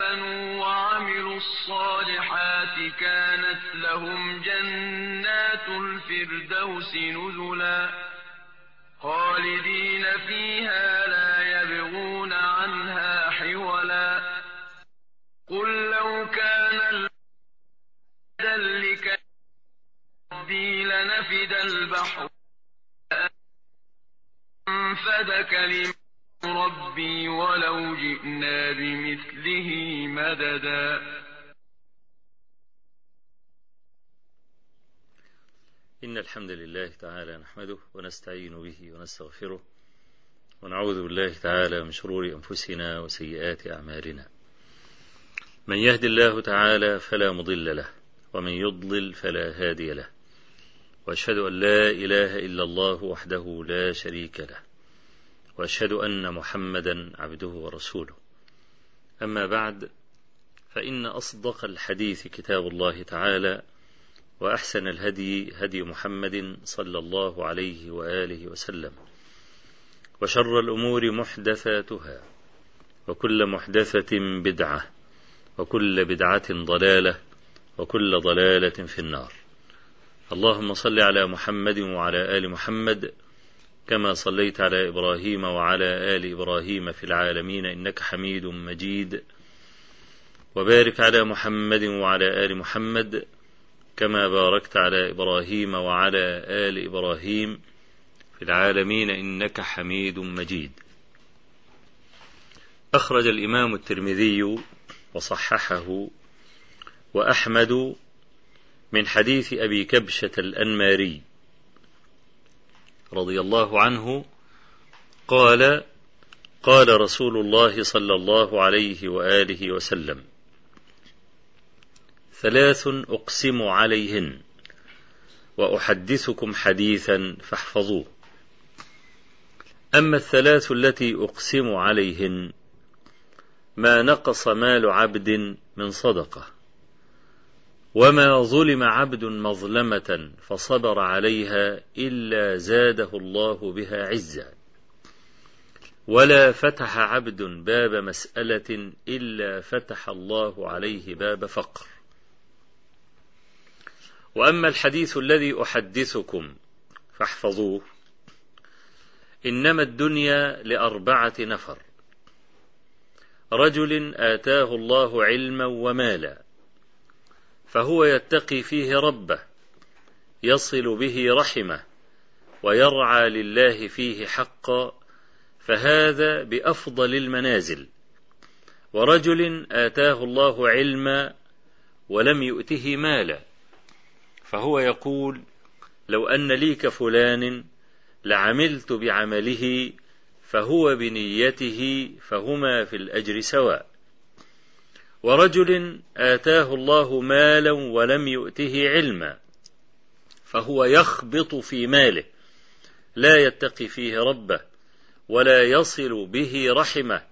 آمنوا وعملوا الصالحات كانت لهم جنات الفردوس نزلا خالدين فيها لا يبغون عنها حولا قل لو كان الهدى ربي لنفد البحر أنفد كلمة ربي ولو جئنا بمثله مددا. إن الحمد لله تعالى نحمده ونستعين به ونستغفره ونعوذ بالله تعالى من شرور أنفسنا وسيئات أعمالنا. من يهد الله تعالى فلا مضل له ومن يضلل فلا هادي له. وأشهد أن لا إله إلا الله وحده لا شريك له. وأشهد أن محمدا عبده ورسوله. أما بعد فإن أصدق الحديث كتاب الله تعالى وأحسن الهدي هدي محمد صلى الله عليه وآله وسلم وشر الأمور محدثاتها وكل محدثة بدعة وكل بدعة ضلالة وكل ضلالة في النار. اللهم صل على محمد وعلى آل محمد كما صليت على إبراهيم وعلى آل إبراهيم في العالمين إنك حميد مجيد. وبارك على محمد وعلى آل محمد كما باركت على إبراهيم وعلى آل إبراهيم في العالمين إنك حميد مجيد. أخرج الإمام الترمذي وصححه وأحمد من حديث أبي كبشة الأنماري. رضي الله عنه قال قال رسول الله صلى الله عليه وآله وسلم ثلاث أقسم عليهن وأحدثكم حديثا فاحفظوه. أما الثلاث التي أقسم عليهن ما نقص مال عبد من صدقة. وما ظلم عبد مظلمة فصبر عليها إلا زاده الله بها عزا ولا فتح عبد باب مسألة إلا فتح الله عليه باب فقر. وأما الحديث الذي أحدثكم فاحفظوه. إنما الدنيا لأربعة نفر. رجل آتاه الله علما ومالا. فهو يتقي فيه ربه يصل به رحمه ويرعى لله فيه حقا فهذا بأفضل المنازل. ورجل آتاه الله علما ولم يؤته مالا فهو يقول لو أن لي كفلان لعملت بعمله فهو بنيته فهما في الأجر سواء. ورجل آتاه الله مالا ولم يؤته علما فهو يخبط في ماله لا يتقي فيه ربه ولا يصل به رحمه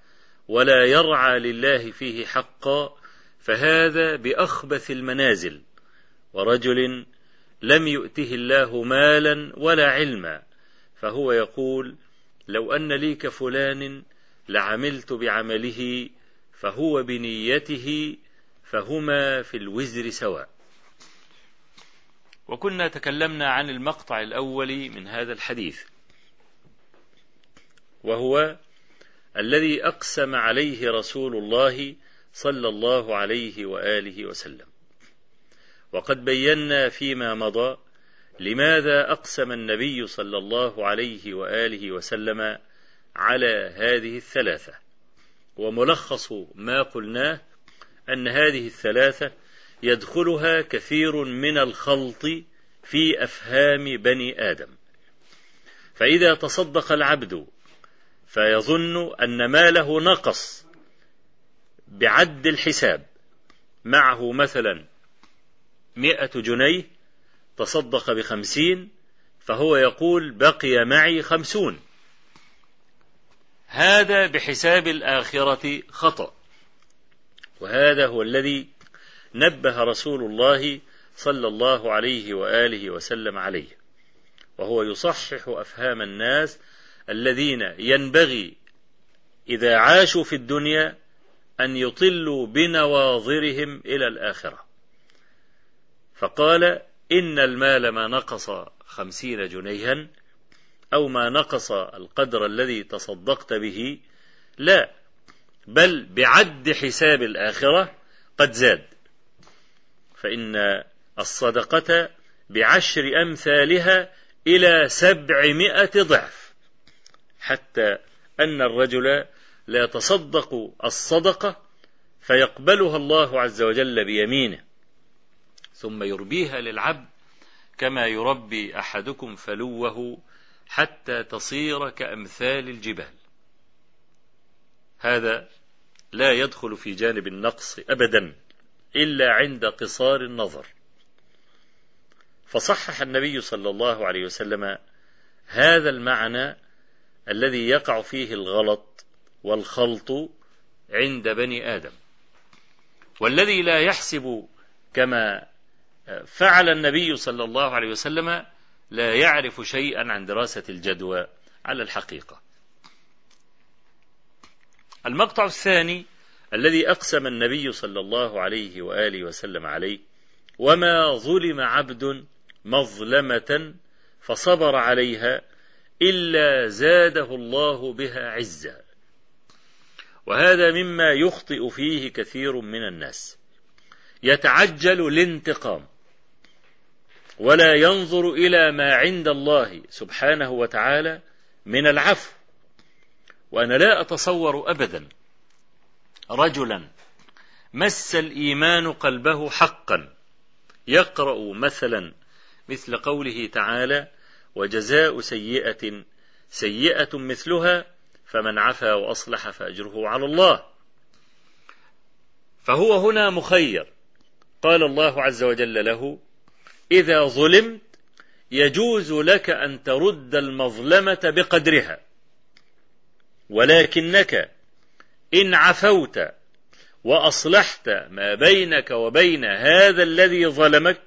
ولا يرعى لله فيه حقا فهذا بأخبث المنازل ورجل لم يؤته الله مالا ولا علما فهو يقول لو أن لي كفلان لعملت بعمله فهو بنيته فهما في الوزر سواء. وكنا تكلمنا عن المقطع الأول من هذا الحديث وهو الذي أقسم عليه رسول الله صلى الله عليه وآله وسلم. وقد بينا فيما مضى لماذا أقسم النبي صلى الله عليه وآله وسلم على هذه الثلاثة. وملخص ما قلناه أن هذه الثلاثة يدخلها كثير من الخلط في أفهام بني آدم. فإذا تصدق العبد فيظن أن ماله نقص بعد الحساب معه مثلا مئة جنيه تصدق بخمسين فهو يقول بقي معي خمسون. هذا بحساب الآخرة خطأ. وهذا هو الذي نبه رسول الله صلى الله عليه وآله وسلم عليه. وهو يصحح أفهام الناس الذين ينبغي إذا عاشوا في الدنيا أن يطلوا بنواظرهم إلى الآخرة. فقال إن المال ما نقص خمسين جنيها أو ما نقص القدر الذي تصدقت به لا بل بعد حساب الآخرة قد زاد. فإن الصدقة بعشر أمثالها إلى سبعمائة ضعف حتى أن الرجل لا يتصدق الصدقة فيقبلها الله عز وجل بيمينه ثم يربيها للعبد كما يربي أحدكم فلوه حتى تصير كأمثال الجبال. هذا لا يدخل في جانب النقص أبدا إلا عند قصار النظر. فصحح النبي صلى الله عليه وسلم هذا المعنى الذي يقع فيه الغلط والخلط عند بني آدم. والذي لا يحسب كما فعل النبي صلى الله عليه وسلم لا يعرف شيئا عن دراسة الجدوى على الحقيقة. المقطع الثاني الذي أقسم النبي صلى الله عليه وآله وسلم عليه وما ظلم عبد مظلمة فصبر عليها إلا زاده الله بها عزا. وهذا مما يخطئ فيه كثير من الناس. يتعجل الانتقام. ولا ينظر إلى ما عند الله سبحانه وتعالى من العفو. وأنا لا أتصور أبدا رجلا مس الإيمان قلبه حقا يقرأ مثلا مثل قوله تعالى وجزاء سيئة سيئة مثلها فمن عفا وأصلح فأجره على الله. فهو هنا مخير. قال الله عز وجل له إذا ظلمت يجوز لك أن ترد المظلمة بقدرها. ولكنك إن عفوت وأصلحت ما بينك وبين هذا الذي ظلمك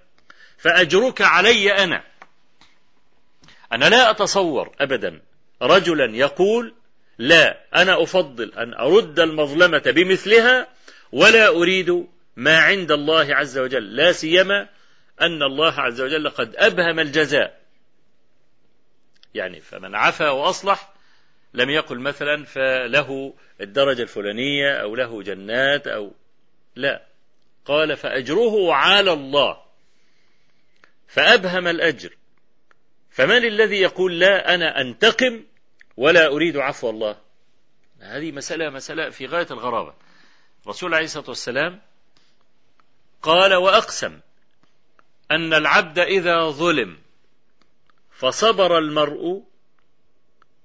فأجرك علي أنا. أنا لا أتصور أبدا رجلا يقول لا أنا أفضل أن أرد المظلمة بمثلها ولا أريد ما عند الله عز وجل لا سيما أن الله عز وجل قد أبهم الجزاء. يعني فمن عفا وأصلح لم يقل مثلا فله الدرجة الفلانية أو له جنات أو لا. قال فأجره على الله. فأبهم الأجر. فمن الذي يقول لا أنا أنتقم ولا أريد عفو الله؟ هذه مسألة مسألة في غاية الغرابة. الرسول عليه الصلاة والسلام قال وأقسم. أن العبد إذا ظلم فصبر المرء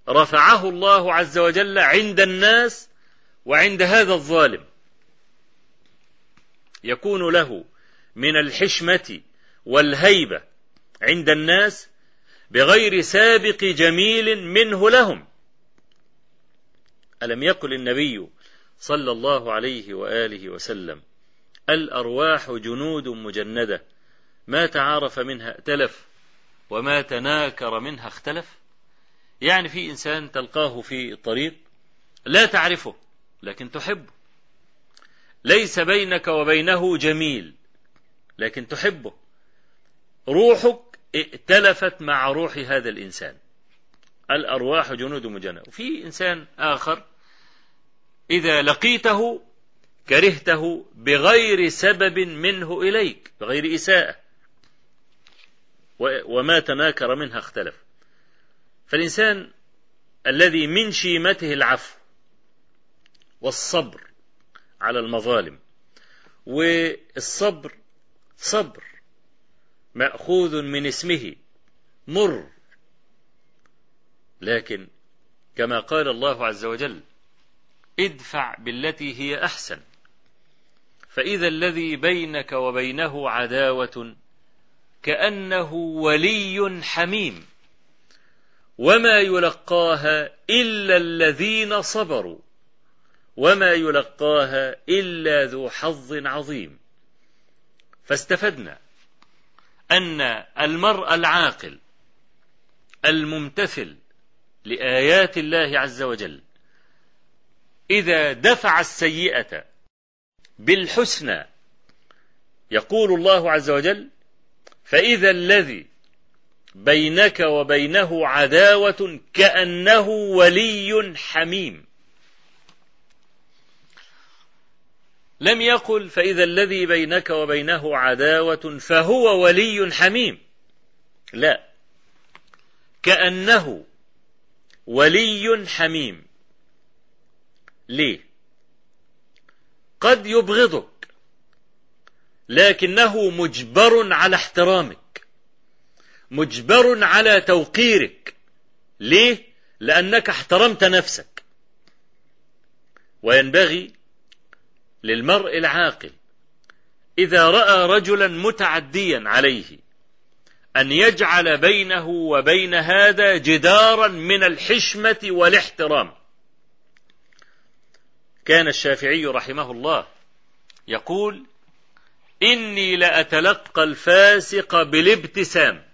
رفعه الله عز وجل عند الناس وعند هذا الظالم. يكون له من الحشمة والهيبة عند الناس بغير سابق جميل منه لهم. ألم يقل النبي صلى الله عليه وآله وسلم الأرواح جنود مجندة. ما تعارف منها ائتلف وما تناكر منها اختلف؟ يعني في إنسان تلقاه في الطريق لا تعرفه لكن تحبه. ليس بينك وبينه جميل لكن تحبه. روحك ائتلفت مع روح هذا الإنسان. الأرواح جنود مجندة وفي إنسان آخر إذا لقيته كرهته بغير سبب منه إليك بغير إساءة. وما تناكر منها اختلف. فالإنسان الذي من شيمته العفو والصبر على المظالم والصبر صبر مأخوذ من اسمه مر. لكن كما قال الله عز وجل ادفع بالتي هي أحسن فإذا الذي بينك وبينه عداوة كأنه ولي حميم. وما يلقاها إلا الذين صبروا. وما يلقاها إلا ذو حظ عظيم. فاستفدنا أن المرء العاقل الممتثل لآيات الله عز وجل إذا دفع السيئة بالحسنى يقول الله عز وجل فإذا الذي بينك وبينه عداوة كأنه ولي حميم. لم يقل فإذا الذي بينك وبينه عداوة فهو ولي حميم. لا. كأنه ولي حميم. ليه؟ قد يبغضك لكنه مجبر على احترامك. مجبر على توقيرك. ليه؟ لأنك احترمت نفسك. وينبغي للمرء العاقل إذا رأى رجلا متعديا عليه أن يجعل بينه وبين هذا جدارا من الحشمة والاحترام. كان الشافعي رحمه الله يقول إني لأتلقى الفاسق بالابتسام.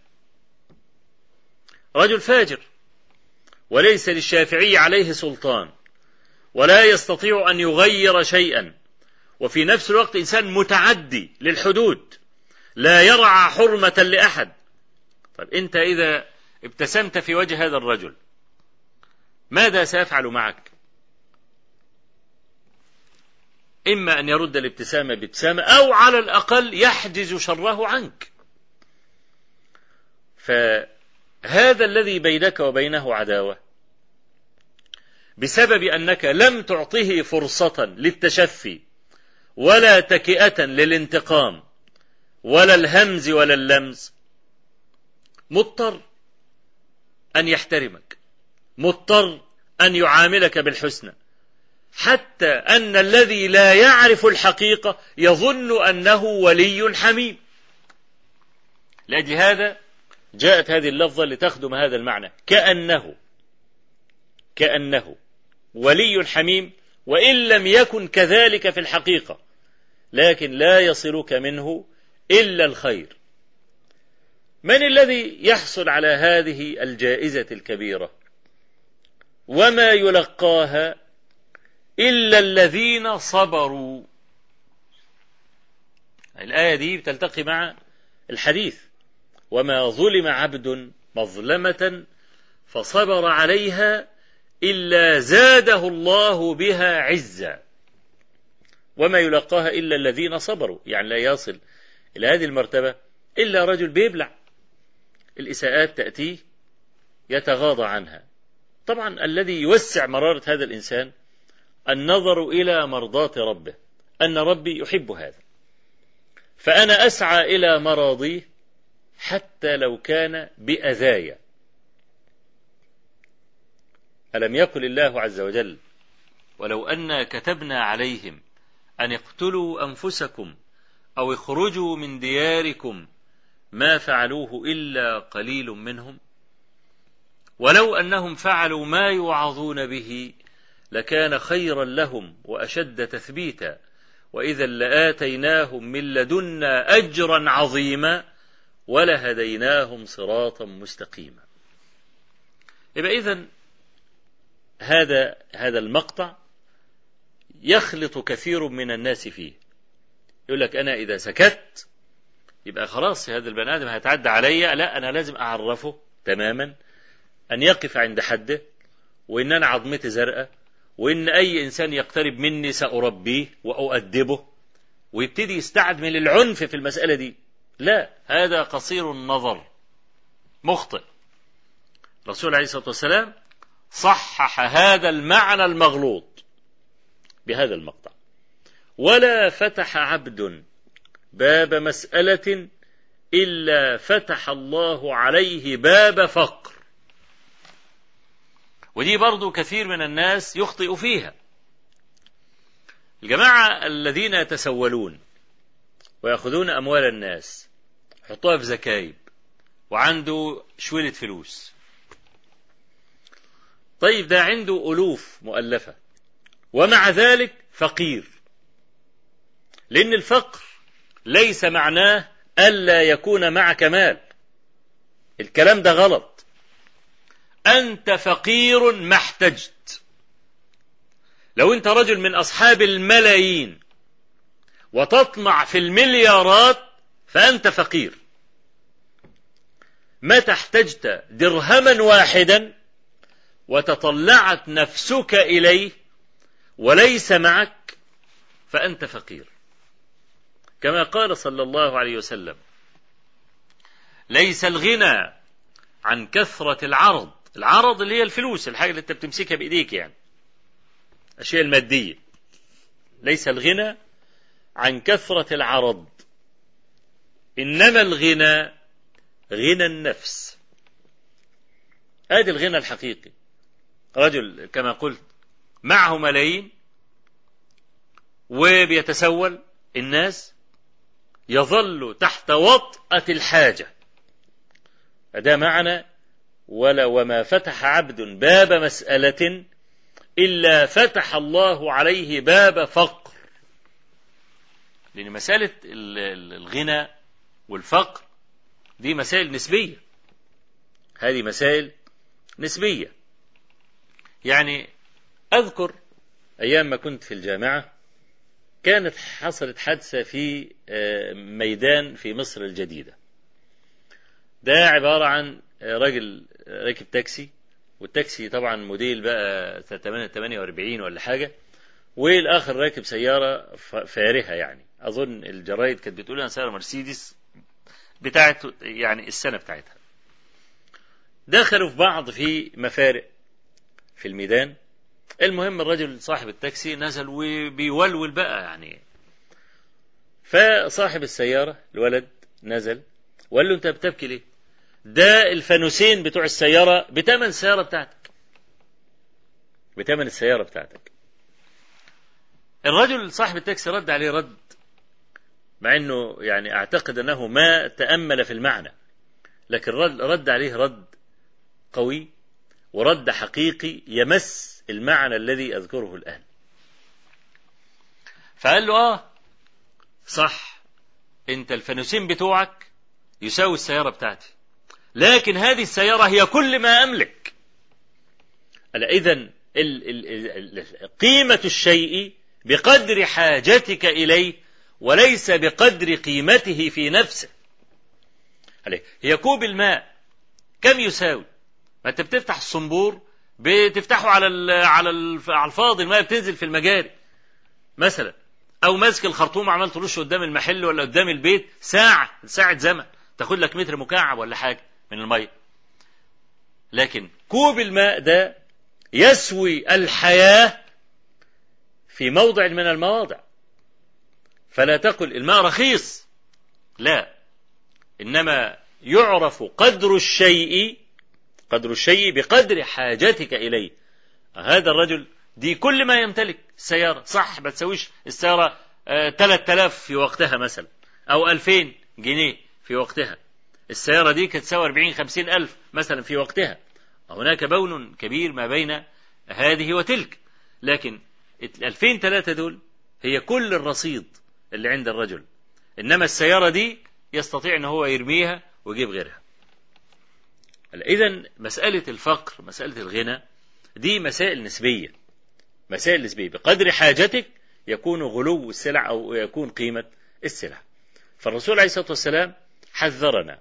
رجل فاجر وليس للشافعي عليه سلطان ولا يستطيع أن يغير شيئا. وفي نفس الوقت إنسان متعدي للحدود لا يرعى حرمة لأحد. طيب أنت إذا ابتسمت في وجه هذا الرجل ماذا سيفعل معك؟ إما أن يرد الابتسامة بابتسامة أو على الأقل يحجز شره عنك. فهذا الذي بينك وبينه عداوة. بسبب أنك لم تعطه فرصة للتشفي ولا تكئة للانتقام ولا الهمز ولا اللمز مضطر أن يحترمك مضطر أن يعاملك بالحسنى. حتى أن الذي لا يعرف الحقيقة يظن أنه ولي حميم. لأجل هذا جاءت هذه اللفظة لتخدم هذا المعنى. كأنه كأنه ولي حميم وإن لم يكن كذلك في الحقيقة لكن لا يصلك منه إلا الخير. من الذي يحصل على هذه الجائزة الكبيرة؟ وما يلقاها إلا الذين صبروا. الآية دي بتلتقي مع الحديث. وما ظلم عبد مظلمة فصبر عليها إلا زاده الله بها عزا. وما يلقاها إلا الذين صبروا. يعني لا يصل إلى هذه المرتبة إلا رجل بيبلع. الإساءات تأتيه يتغاضى عنها. طبعا الذي يوسع مرارة هذا الإنسان النظر إلى مرضاة ربه أن ربي يحب هذا. فأنا أسعى إلى مراضيه حتى لو كان بأذايا. ألم يقل الله عز وجل ولو أنا كتبنا عليهم أن اقتلوا أنفسكم أو اخرجوا من دياركم ما فعلوه إلا قليل منهم ولو أنهم فعلوا ما يوعظون به لكان خيرا لهم وأشد تثبيتا. وإذا لآتيناهم من لدنا أجرا عظيما ولهديناهم صراطا مستقيما. يبقى إذا هذا هذا المقطع يخلط كثير من الناس فيه. يقول لك أنا إذا سكت يبقى خلاص هذا البني آدم هيتعدى عليا لا أنا لازم أعرفه تماما أن يقف عند حده وإن أنا عظمتي زرقاء وإن أي إنسان يقترب مني سأربيه وأؤدبه ويبتدي يستعمل العنف في المسألة دي. لا هذا قصير النظر مخطئ. الرسول عليه الصلاة والسلام صحح هذا المعنى المغلوط بهذا المقطع. ولا فتح عبد باب مسألة إلا فتح الله عليه باب فقر. ودي برضو كثير من الناس يخطئ فيها. الجماعة الذين يتسولون ويأخذون أموال الناس يحطوها في زكايب وعنده شويلة فلوس. طيب ده عنده ألوف مؤلفة ومع ذلك فقير لأن الفقر ليس معناه ألا يكون معك مال. الكلام ده غلط. أنت فقير ما احتجت. لو أنت رجل من أصحاب الملايين وتطمع في المليارات فأنت فقير. متى احتجت درهما واحدا وتطلعت نفسك إليه وليس معك فأنت فقير. كما قال صلى الله عليه وسلم ليس الغنى عن كثرة العرض العرض اللي هي الفلوس الحاجة اللي انت بتمسكها بإيديك يعني. الأشياء المادية. ليس الغنى عن كثرة العرض. إنما الغنى غنى النفس. هذا الغنى الحقيقي. رجل كما قلت معه ملايين وبيتسول الناس يظل تحت وطأة الحاجة. هذا معنى ولا وما فتح عبد باب مسألة إلا فتح الله عليه باب فقر. لأن مسألة الغنى والفقر دي مسائل نسبية. هذه مسائل نسبية. يعني أذكر أيام ما كنت في الجامعة كانت حصلت حادثة في ميدان في مصر الجديدة. ده عبارة عن راجل راكب تاكسي والتاكسي طبعا موديل بقى 48 ولا حاجة والآخر راكب سيارة فارهة يعني. أظن الجرايد كانت بتقول أنا سيارة مرسيدس بتاعت يعني السنة بتاعتها. دخلوا في بعض في مفارق في الميدان. المهم الرجل صاحب التاكسي نزل وبيولول بقى يعني. فصاحب السيارة الولد نزل وقال له أنت بتبكي ليه؟ ده الفانوسين بتوع السيارة. بتمن السيارة بتاعتك. بتمن السيارة بتاعتك. الرجل صاحب التاكسي رد عليه رد مع إنه يعني أعتقد أنه ما تأمل في المعنى. لكن رد, رد عليه رد قوي ورد حقيقي يمس المعنى الذي أذكره الآن. فقال له آه صح أنت الفانوسين بتوعك يساوي السيارة بتاعتي. لكن هذه السيارة هي كل ما أملك. إذا قيمة الشيء بقدر حاجتك إليه وليس بقدر قيمته في نفسه هي كوب الماء كم يساوي؟ ما أنت بتفتح الصنبور بتفتحه على على على الفاضي الماء بتنزل في المجاري. مثلا أو ماسك الخرطوم عمال ترش قدام المحل ولا قدام البيت ساعة ساعة زمن. تاخد لك متر مكعب ولا حاجة. من الميه لكن كوب الماء ده يسوي الحياة في موضع من المواضع. فلا تقل الماء رخيص. لا. إنما يعرف قدر الشيء قدر الشيء بقدر حاجتك إليه. هذا الرجل دي كل ما يمتلك السيارة صح ما تسويش السيارة آه 3000 في وقتها مثلا أو 2000 جنيه في وقتها. السيارة دي كانت تساوي 40 50 ألف مثلا في وقتها. هناك بون كبير ما بين هذه وتلك. لكن ال 2000 3 دول هي كل الرصيد اللي عند الرجل. إنما السيارة دي يستطيع أن هو يرميها ويجيب غيرها. إذا مسألة الفقر مسألة الغنى دي مسائل نسبية. مسائل نسبية. بقدر حاجتك يكون غلو السلع أو يكون قيمة السلع. فالرسول عليه الصلاة والسلام حذرنا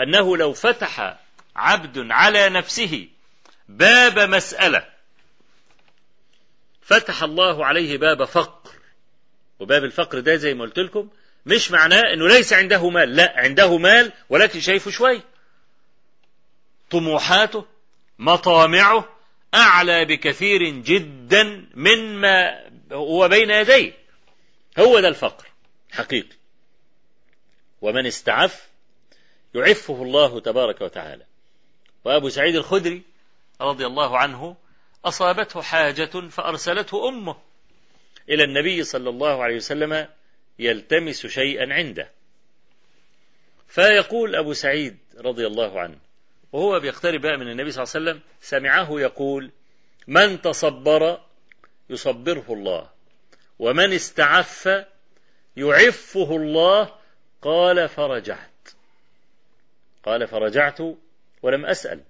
أنه لو فتح عبد على نفسه باب مسألة فتح الله عليه باب فقر. وباب الفقر ده زي ما قلت لكم مش معناه إنه ليس عنده مال لا عنده مال ولكن شايفه شوي. طموحاته مطامعه أعلى بكثير جدا مما هو بين يديه. هو ده الفقر حقيقي. ومن استعف يعفه الله تبارك وتعالى. وأبو سعيد الخدري رضي الله عنه أصابته حاجة فأرسلته أمه إلى النبي صلى الله عليه وسلم يلتمس شيئا عنده. فيقول أبو سعيد رضي الله عنه وهو بيقترب من النبي صلى الله عليه وسلم سمعه يقول من تصبر يصبره الله ومن استعف يعفه الله قال فرجعت قال فرجعت ولم أسأل.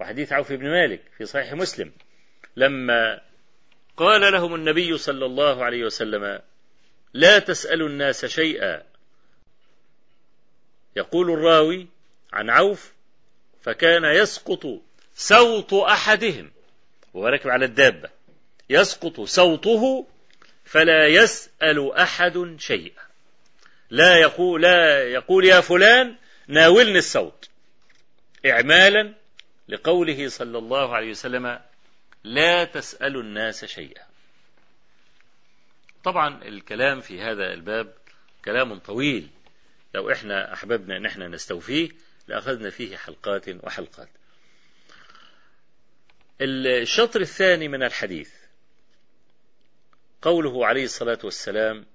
وحديث عوف بن مالك في صحيح مسلم. لما قال لهم النبي صلى الله عليه وسلم لا تسألوا الناس شيئا. يقول الراوي عن عوف فكان يسقط صوت أحدهم. وهو راكب على الدابة. يسقط صوته فلا يسأل أحد شيئا. لا يقول لا يقول يا فلان ناولني الصوت. إعمالا لقوله صلى الله عليه وسلم لا تسألوا الناس شيئا. طبعا الكلام في هذا الباب كلام طويل. لو إحنا أحببنا أن إحنا نستوفيه لأخذنا فيه حلقات وحلقات. الشطر الثاني من الحديث قوله عليه الصلاة والسلام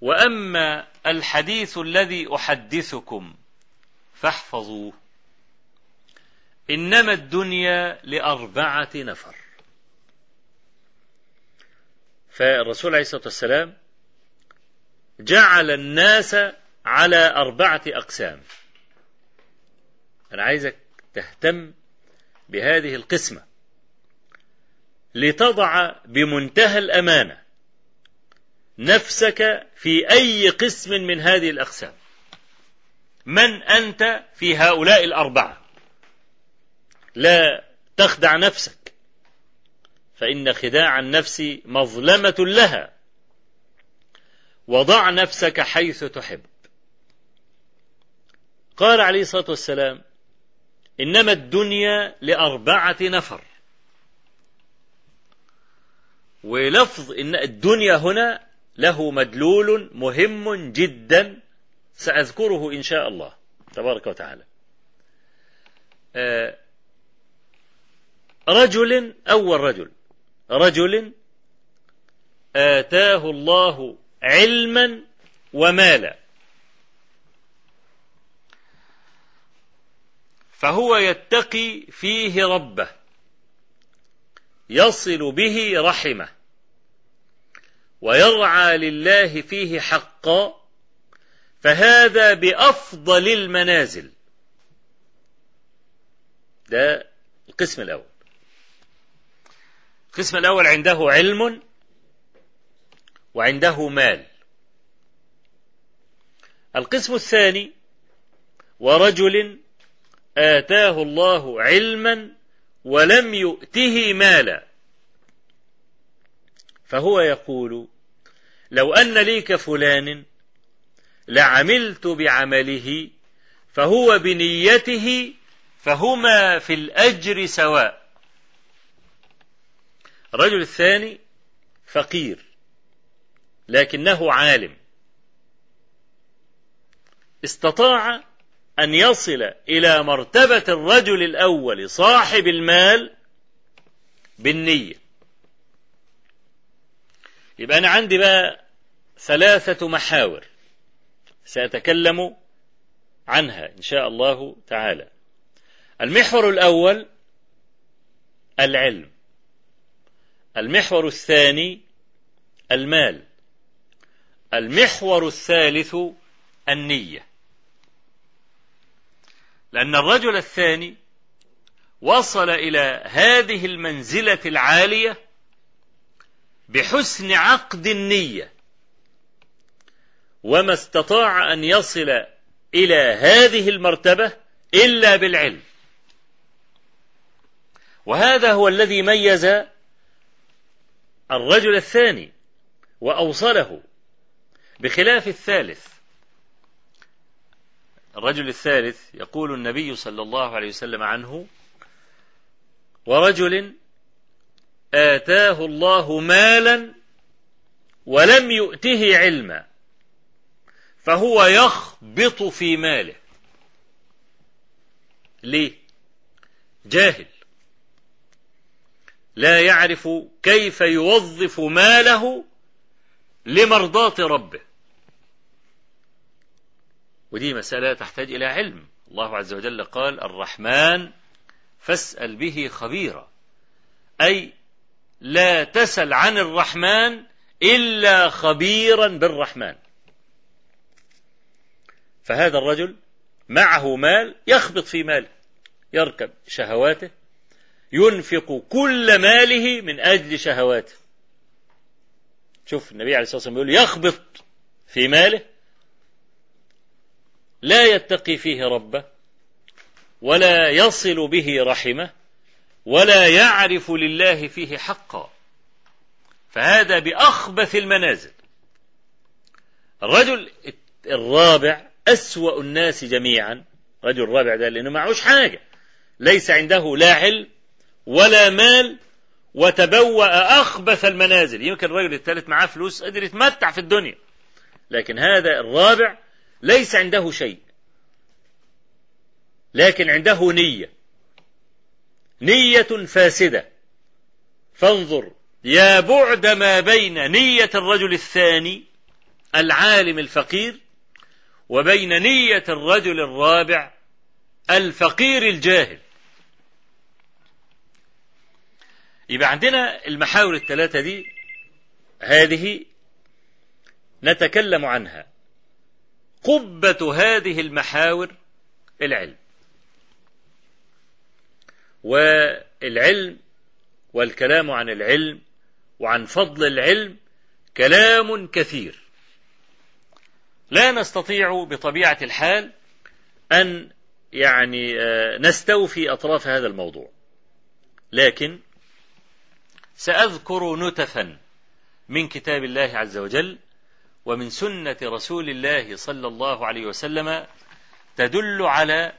وأما الحديث الذي أحدثكم فاحفظوه. إنما الدنيا لأربعة نفر. فالرسول عليه الصلاة والسلام جعل الناس على أربعة أقسام. أنا عايزك تهتم بهذه القسمة لتضع بمنتهى الأمانة نفسك في أي قسم من هذه الأقسام. من أنت في هؤلاء الأربعة؟ لا تخدع نفسك. فإن خداع النفس مظلمة لها. وضع نفسك حيث تحب. قال عليه الصلاة والسلام إنما الدنيا لأربعة نفر. ولفظ إن الدنيا هنا له مدلول مهم جدا سأذكره إن شاء الله تبارك وتعالى. آه رجل أول رجل رجل آتاه الله علما ومالا. فهو يتقي فيه ربه يصل به رحمه. ويرعى لله فيه حقا فهذا بأفضل المنازل. ده القسم الأول. القسم الأول عنده علم وعنده مال. القسم الثاني ورجل آتاه الله علما ولم يؤته مالا. فهو يقول لو أن لي كفلان لعملت بعمله فهو بنيته فهما في الأجر سواء. الرجل الثاني فقير لكنه عالم. استطاع أن يصل إلى مرتبة الرجل الأول صاحب المال بالنية. يبقى أنا عندي بقى ثلاثة محاور سأتكلم عنها إن شاء الله تعالى. المحور الأول العلم. المحور الثاني المال. المحور الثالث النية. لأن الرجل الثاني وصل إلى هذه المنزلة العالية بحسن عقد النية. وما استطاع أن يصل إلى هذه المرتبة إلا بالعلم. وهذا هو الذي ميز الرجل الثاني وأوصله بخلاف الثالث. الرجل الثالث يقول النبي صلى الله عليه وسلم عنه ورجل آتاه الله مالا ولم يؤته علما فهو يخبط في ماله. ليه؟ جاهل. لا يعرف كيف يوظف ماله لمرضاة ربه. ودي مسألة تحتاج إلى علم. الله عز وجل قال الرحمن فاسأل به خبيرا. أي لا تسل عن الرحمن إلا خبيرا بالرحمن. فهذا الرجل معه مال يخبط في ماله يركب شهواته ينفق كل ماله من أجل شهواته. شوف النبي عليه الصلاة والسلام يقول يخبط في ماله لا يتقي فيه ربه ولا يصل به رحمه ولا يعرف لله فيه حقا. فهذا بأخبث المنازل. الرجل الرابع أسوأ الناس جميعا. رجل الرابع ده لأنه معهوش حاجة. ليس عنده لا علم ولا مال وتبوأ أخبث المنازل. يمكن الرجل الثالث معاه فلوس قدر يتمتع في الدنيا. لكن هذا الرابع ليس عنده شيء. لكن عنده نية. نية فاسدة. فانظر يا بعد ما بين نية الرجل الثاني العالم الفقير وبين نية الرجل الرابع الفقير الجاهل. يبقى عندنا المحاور الثلاثة دي هذه نتكلم عنها. قبة هذه المحاور العلم. والعلم والكلام عن العلم وعن فضل العلم كلام كثير. لا نستطيع بطبيعة الحال أن يعني نستوفي أطراف هذا الموضوع. لكن سأذكر نتفا من كتاب الله عز وجل ومن سنة رسول الله صلى الله عليه وسلم تدل على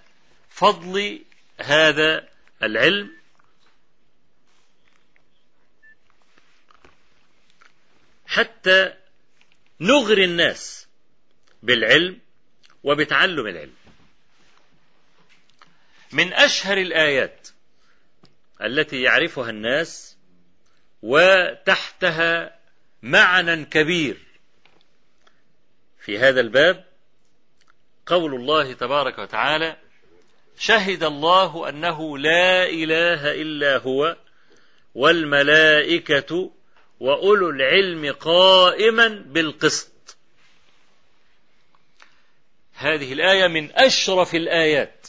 فضل هذا العلم حتى نغري الناس بالعلم وبتعلم العلم. من أشهر الآيات التي يعرفها الناس وتحتها معنى كبير في هذا الباب قول الله تبارك وتعالى شهد الله أنه لا إله إلا هو والملائكة وأولو العلم قائما بالقسط. هذه الآية من أشرف الآيات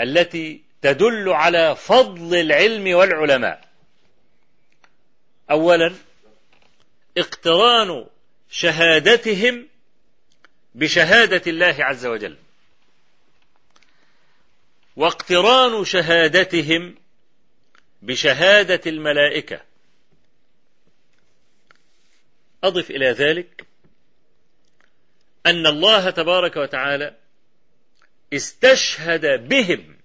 التي تدل على فضل العلم والعلماء. أولا اقتران شهادتهم بشهادة الله عز وجل. واقتران شهادتهم بشهادة الملائكة. أضف إلى ذلك أن الله تبارك وتعالى استشهد بهم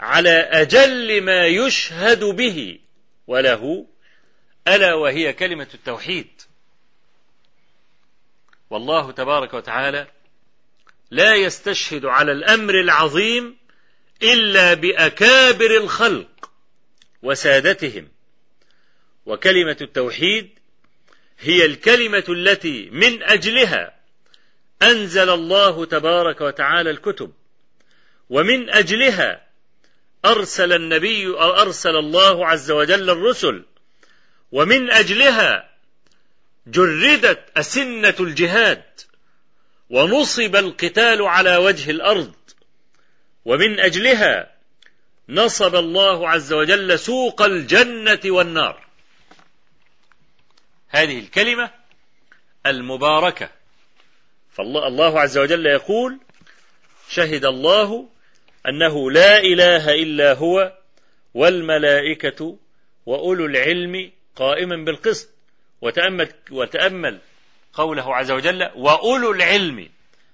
على أجل ما يشهد به وله ألا وهي كلمة التوحيد. والله تبارك وتعالى لا يستشهد على الأمر العظيم إلا بأكابر الخلق وسادتهم. وكلمة التوحيد هي الكلمة التي من أجلها أنزل الله تبارك وتعالى الكتب ومن أجلها أرسل النبي أو أرسل الله عز وجل الرسل ومن أجلها جردت أسنة الجهاد ونصب القتال على وجه الأرض ومن أجلها نصب الله عز وجل سوق الجنة والنار. هذه الكلمة المباركة. فالله الله عز وجل يقول شهد الله أنه لا إله إلا هو والملائكة وأولو العلم قائما بالقسط. وتأمل, وتأمل قوله عز وجل وأولو العلم.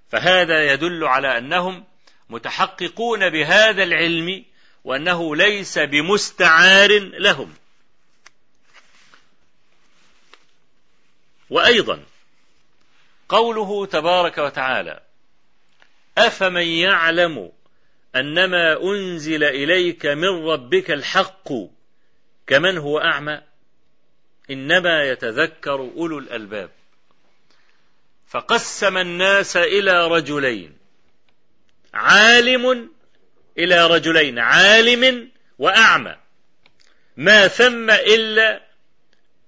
فهذا يدل على أنهم متحققون بهذا العلم وأنه ليس بمستعار لهم. وأيضا قوله تبارك وتعالى أفمن يعلم أنما أنزل إليك من ربك الحق كمن هو أعمى؟ إنما يتذكر أولو الألباب. فقسم الناس إلى رجلين. عالم إلى رجلين عالم وأعمى. ما ثم إلا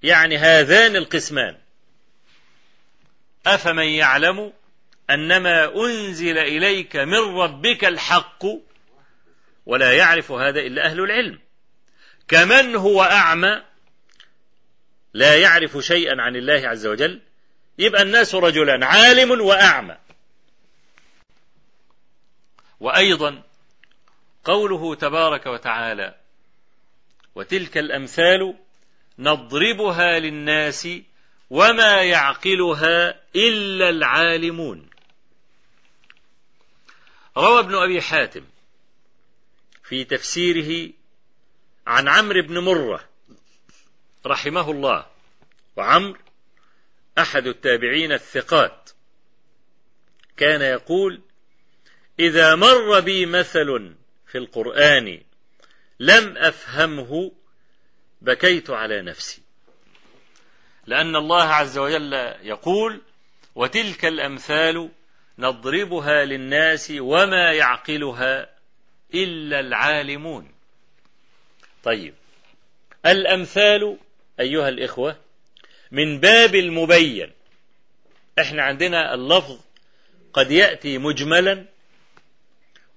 يعني هذان القسمان. أفمن يعلم أنما أنزل إليك من ربك الحق ولا يعرف هذا إلا أهل العلم. كمن هو أعمى لا يعرف شيئا عن الله عز وجل يبقى الناس رجلان عالم وأعمى. وأيضا قوله تبارك وتعالى وتلك الأمثال نضربها للناس وما يعقلها إلا العالمون. روى ابن أبي حاتم في تفسيره عن عمرو بن مرة رحمه الله وعمرو أحد التابعين الثقات كان يقول إذا مر بي مثل في القرآن لم أفهمه بكيت على نفسي. لأن الله عز وجل يقول وتلك الأمثال نضربها للناس وما يعقلها إلا العالمون. طيب الأمثال أيها الإخوة من باب المبين. إحنا عندنا اللفظ قد يأتي مجملا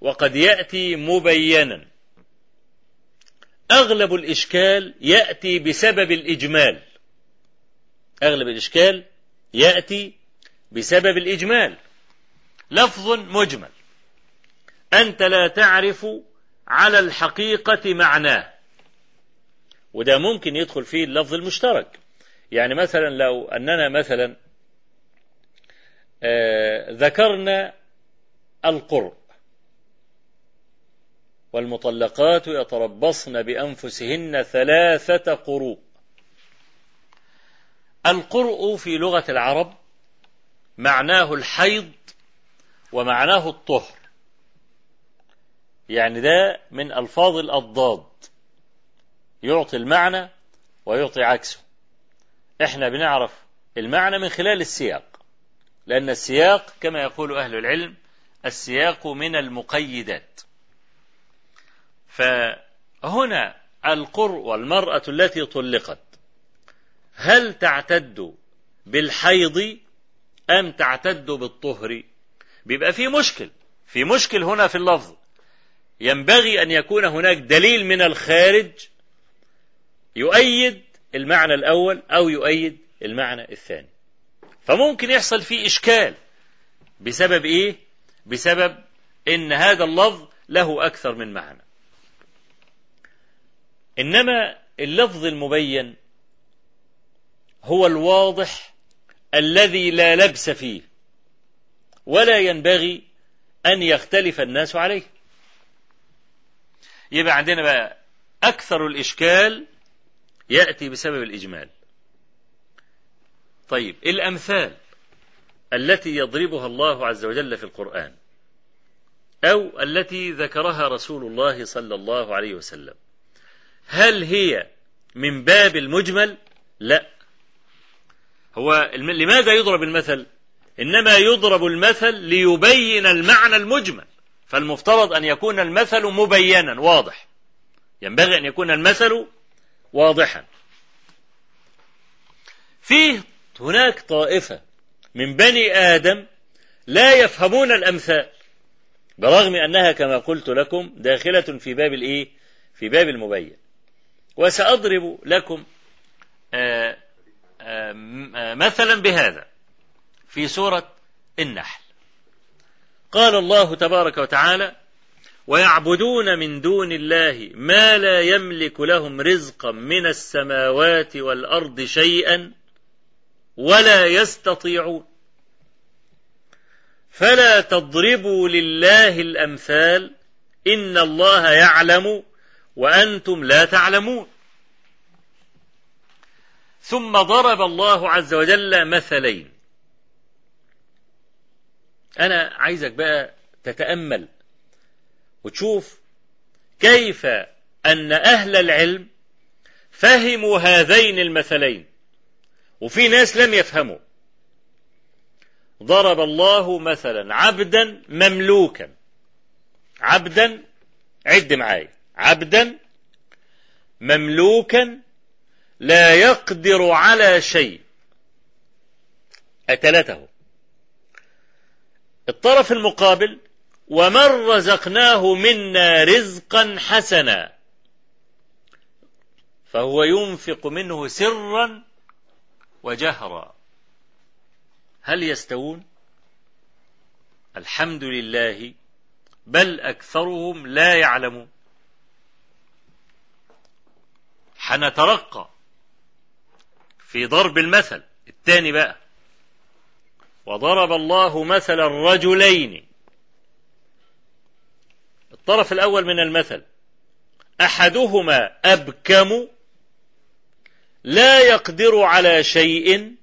وقد يأتي مبينا. أغلب الإشكال يأتي بسبب الإجمال. أغلب الإشكال يأتي بسبب الإجمال. لفظ مجمل. أنت لا تعرف على الحقيقة معناه. وده ممكن يدخل فيه اللفظ المشترك. يعني مثلا لو أننا مثلا آه ذكرنا القرء والمطلقات يتربصن بأنفسهن ثلاثة قروء. القرء في لغة العرب معناه الحيض ومعناه الطهر. يعني ده من ألفاظ الأضداد. يعطي المعنى ويعطي عكسه. إحنا بنعرف المعنى من خلال السياق لأن السياق كما يقول أهل العلم السياق من المقيدات. فهنا القر والمرأة التي طلقت هل تعتد بالحيض أم تعتد بالطهر؟ بيبقى في مشكل في مشكل هنا في اللفظ. ينبغي أن يكون هناك دليل من الخارج يؤيد المعنى الأول أو يؤيد المعنى الثاني. فممكن يحصل فيه إشكال. بسبب إيه؟ بسبب إن هذا اللفظ له أكثر من معنى. إنما اللفظ المبين هو الواضح الذي لا لبس فيه ولا ينبغي أن يختلف الناس عليه. يبقى عندنا بقى أكثر الإشكال يأتي بسبب الإجمال. طيب الأمثال التي يضربها الله عز وجل في القرآن أو التي ذكرها رسول الله صلى الله عليه وسلم. هل هي من باب المجمل؟ لا. هو لماذا يضرب المثل؟ إنما يضرب المثل ليبين المعنى المجمل. فالمفترض أن يكون المثل مبينا واضح. ينبغي أن يكون المثل واضحا. فيه هناك طائفة من بني آدم لا يفهمون الأمثال برغم أنها كما قلت لكم داخلة في باب الإيه؟ في باب المبين. وسأضرب لكم آآ آآ مثلا بهذا في سورة النحل. قال الله تبارك وتعالى ويعبدون من دون الله ما لا يملك لهم رزقا من السماوات والأرض شيئا ولا يستطيعون. فلا تضربوا لله الأمثال إن الله يعلم وأنتم لا تعلمون. ثم ضرب الله عز وجل مثلين. أنا عايزك بقى تتأمل وتشوف كيف أن أهل العلم فهموا هذين المثلين. وفي ناس لم يفهموا. ضرب الله مثلا عبدا مملوكا. عبدا عد معايا. عبدا مملوكا لا يقدر على شيء. أتلته الطرف المقابل ومن رزقناه منا رزقا حسنا. فهو ينفق منه سرا وجهرا. هل يستوون؟ الحمد لله بل أكثرهم لا يعلمون. حنترقى. في ضرب المثل. الثاني بقى. وضرب الله مثل الرجلين الطرف الأول من المثل. أحدهما أبكم لا يقدر على شيء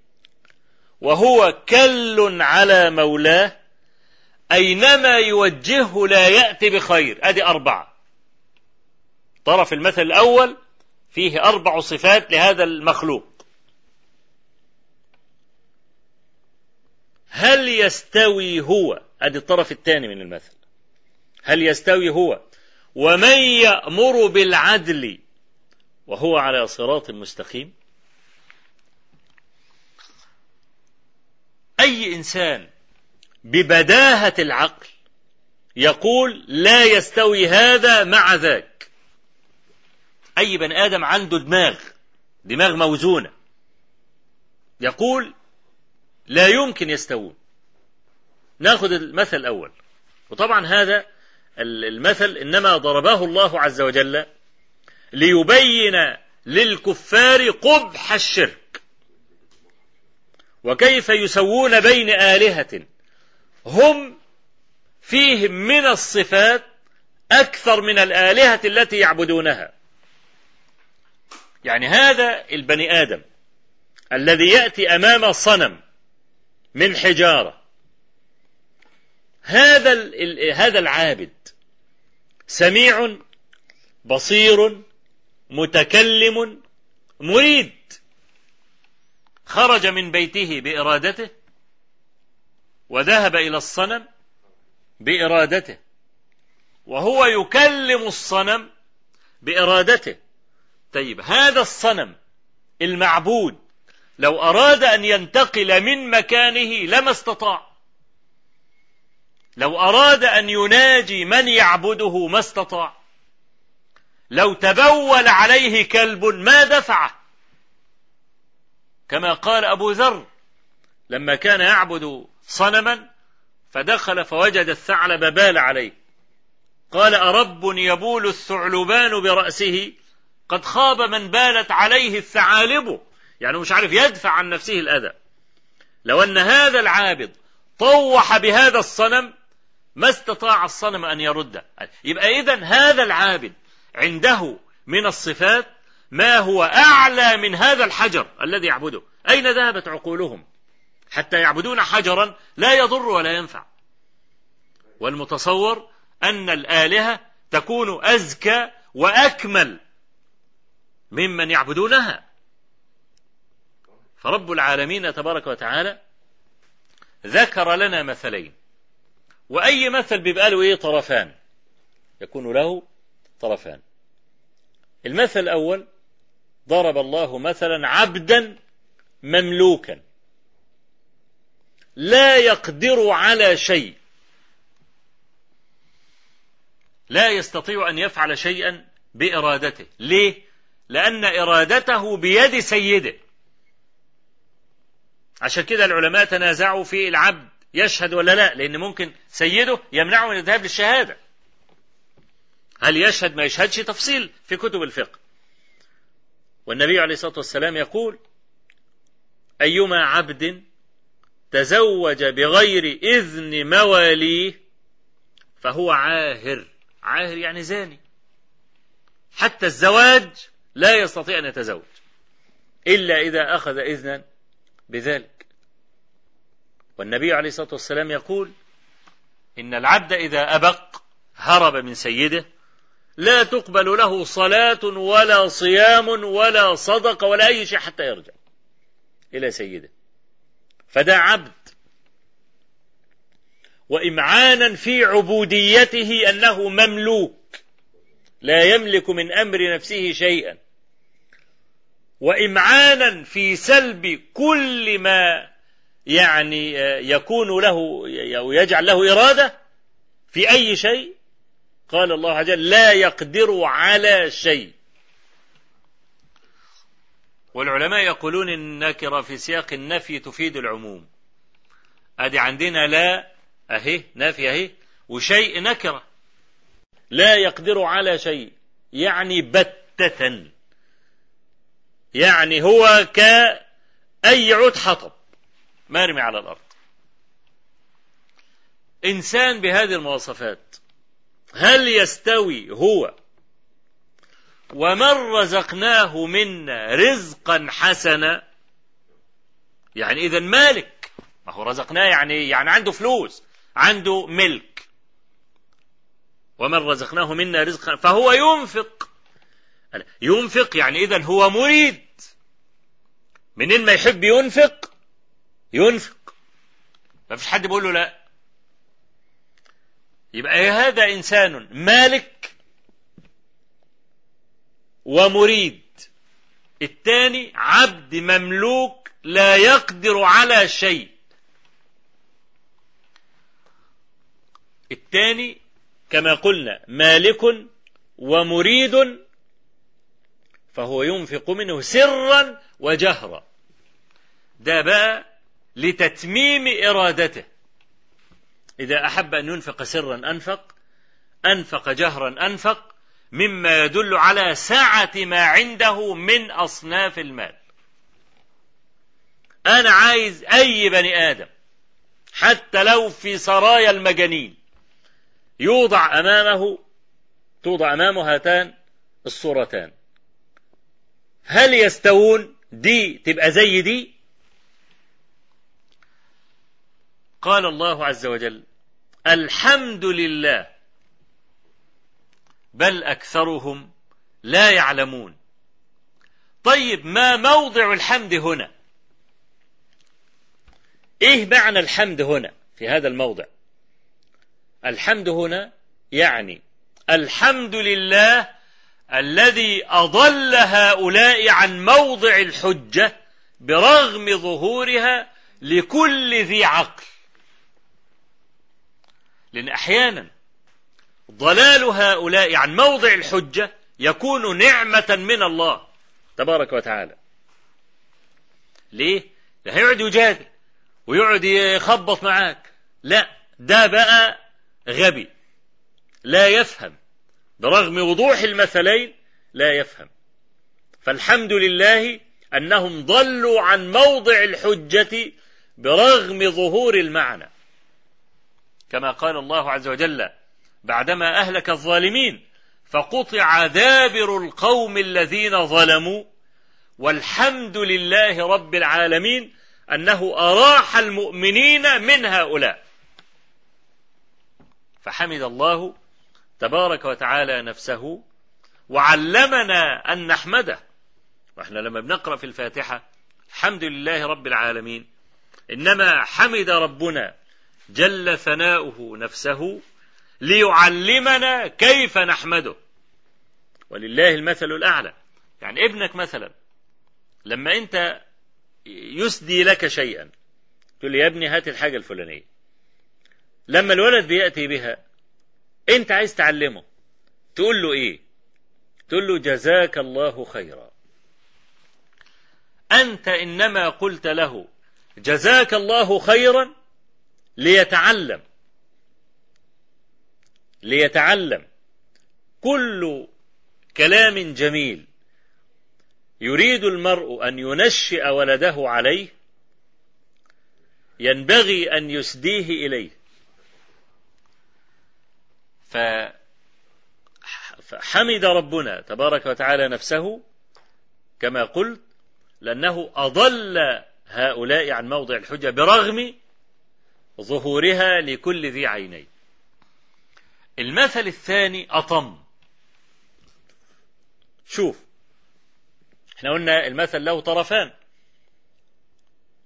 وهو كل على مولاه أينما يوجهه لا يأتي بخير. أدي أربعة. طرف المثل الأول فيه أربع صفات لهذا المخلوق. هل يستوي هو؟ أدي الطرف الثاني من المثل. هل يستوي هو؟ ومن يأمر بالعدل وهو على صراط مستقيم؟ أي إنسان ببداهة العقل يقول لا يستوي هذا مع ذاك. أي بني آدم عنده دماغ دماغ موزونة يقول لا يمكن يستوون. ناخذ المثل الأول. وطبعا هذا المثل إنما ضربه الله عز وجل ليبين للكفار قبح الشرك. وكيف يسوون بين آلهة؟ هم فيهم من الصفات أكثر من الآلهة التي يعبدونها. يعني هذا البني آدم الذي يأتي أمام صنم من حجارة. هذا هذا العابد سميع بصير متكلم مريد. خرج من بيته بإرادته وذهب إلى الصنم بإرادته وهو يكلم الصنم بإرادته. طيب هذا الصنم المعبود لو أراد أن ينتقل من مكانه لما استطاع. لو أراد أن يناجي من يعبده ما استطاع. لو تبول عليه كلب ما دفعه. كما قال أبو ذر لما كان يعبد صنما فدخل فوجد الثعلب بال عليه. قال أرب يبول الثعلبان برأسه؟ قد خاب من بالت عليه الثعالب. يعني مش عارف يدفع عن نفسه الأذى. لو أن هذا العابد طوح بهذا الصنم ما استطاع الصنم أن يرده يبقى إذا هذا العابد عنده من الصفات ما هو أعلى من هذا الحجر الذي يعبده. أين ذهبت عقولهم؟ حتى يعبدون حجرا لا يضر ولا ينفع. والمتصور أن الآلهة تكون أزكى وأكمل ممن يعبدونها. فرب العالمين تبارك وتعالى ذكر لنا مثلين. وأي مثل بيبقى له إيه؟ طرفان. يكون له طرفان. المثل الأول ضرب الله مثلا عبدا مملوكا. لا يقدر على شيء. لا يستطيع أن يفعل شيئا بإرادته. ليه؟ لأن إرادته بيد سيده. عشان كده العلماء تنازعوا في العبد يشهد ولا لا لأن ممكن سيده يمنعه من الذهاب للشهادة. هل يشهد؟ ما يشهدش تفصيل في كتب الفقه. والنبي عليه الصلاة والسلام يقول أيما عبد تزوج بغير إذن مواليه فهو عاهر. عاهر يعني زاني. حتى الزواج لا يستطيع أن يتزوج إلا إذا أخذ إذنا بذلك. والنبي عليه الصلاة والسلام يقول إن العبد إذا أبق هرب من سيده لا تقبل له صلاة ولا صيام ولا صدقة ولا أي شيء حتى يرجع إلى سيده. فده عبد. وإمعانا في عبوديته أنه مملوك لا يملك من أمر نفسه شيئا. وإمعانا في سلب كل ما يعني يكون له أو يجعل له إرادة في أي شيء. قال الله عز وجل لا يقدر على شيء. والعلماء يقولون النكرة في سياق النفي تفيد العموم. أدي عندنا لا أهي نافي أهي وشيء نكرة. لا يقدر على شيء يعني بتة. يعني هو كأي عود حطب مرمي على الأرض. إنسان بهذه المواصفات هل يستوي هو ومن رزقناه منا رزقا حسنا؟ يعني إذا مالك ما هو رزقناه يعني يعني عنده فلوس عنده ملك. ومن رزقناه منا رزقا فهو ينفق. ينفق يعني إذا هو مريد. منين ما يحب ينفق ينفق. ما فيش حد بيقول له لا. يبقى هذا إنسان مالك ومريد. الثاني عبد مملوك لا يقدر على شيء. الثاني كما قلنا مالك ومريد فهو ينفق منه سرا وجهرا. ده بقى لتتميم إرادته. إذا أحب أن ينفق سرا أنفق أنفق جهرا أنفق مما يدل على سعة ما عنده من أصناف المال. أنا عايز أي بني آدم حتى لو في سرايا المجانين يوضع أمامه توضع أمامه هاتان الصورتان. هل يستوون دي تبقى زي دي قال الله عز وجل الحمد لله بل أكثرهم لا يعلمون. طيب ما موضع الحمد هنا؟ إيه معنى الحمد هنا في هذا الموضع؟ الحمد هنا يعني الحمد لله الذي أضل هؤلاء عن موضع الحجة برغم ظهورها لكل ذي عقل. لأن أحيانا ضلال هؤلاء عن موضع الحجة يكون نعمة من الله تبارك وتعالى. ليه؟ ده هيقعد يجادل ويقعد يخبط معاك. لا ده بقى غبي. لا يفهم. برغم وضوح المثلين لا يفهم. فالحمد لله أنهم ضلوا عن موضع الحجة برغم ظهور المعنى. كما قال الله عز وجل بعدما أهلك الظالمين فقطع دابر القوم الذين ظلموا والحمد لله رب العالمين أنه أراح المؤمنين من هؤلاء. فحمد الله تبارك وتعالى نفسه وعلمنا أن نحمده. وإحنا لما بنقرأ في الفاتحة الحمد لله رب العالمين. إنما حمد ربنا جل ثناؤه نفسه ليعلمنا كيف نحمده. ولله المثل الأعلى. يعني ابنك مثلا لما أنت يسدي لك شيئا تقول يا ابني هات الحاجة الفلانية. لما الولد بيأتي بها أنت عايز تعلمه. تقول له إيه؟ تقول له جزاك الله خيرا. أنت إنما قلت له جزاك الله خيرا ليتعلم. ليتعلم. كل كلام جميل. يريد المرء أن ينشئ ولده عليه. ينبغي أن يسديه إليه. فحمد ربنا تبارك وتعالى نفسه كما قلت لأنه أضل هؤلاء عن موضع الحجة برغم ظهورها لكل ذي عينين. المثل الثاني أطم. شوف إحنا قلنا المثل له طرفان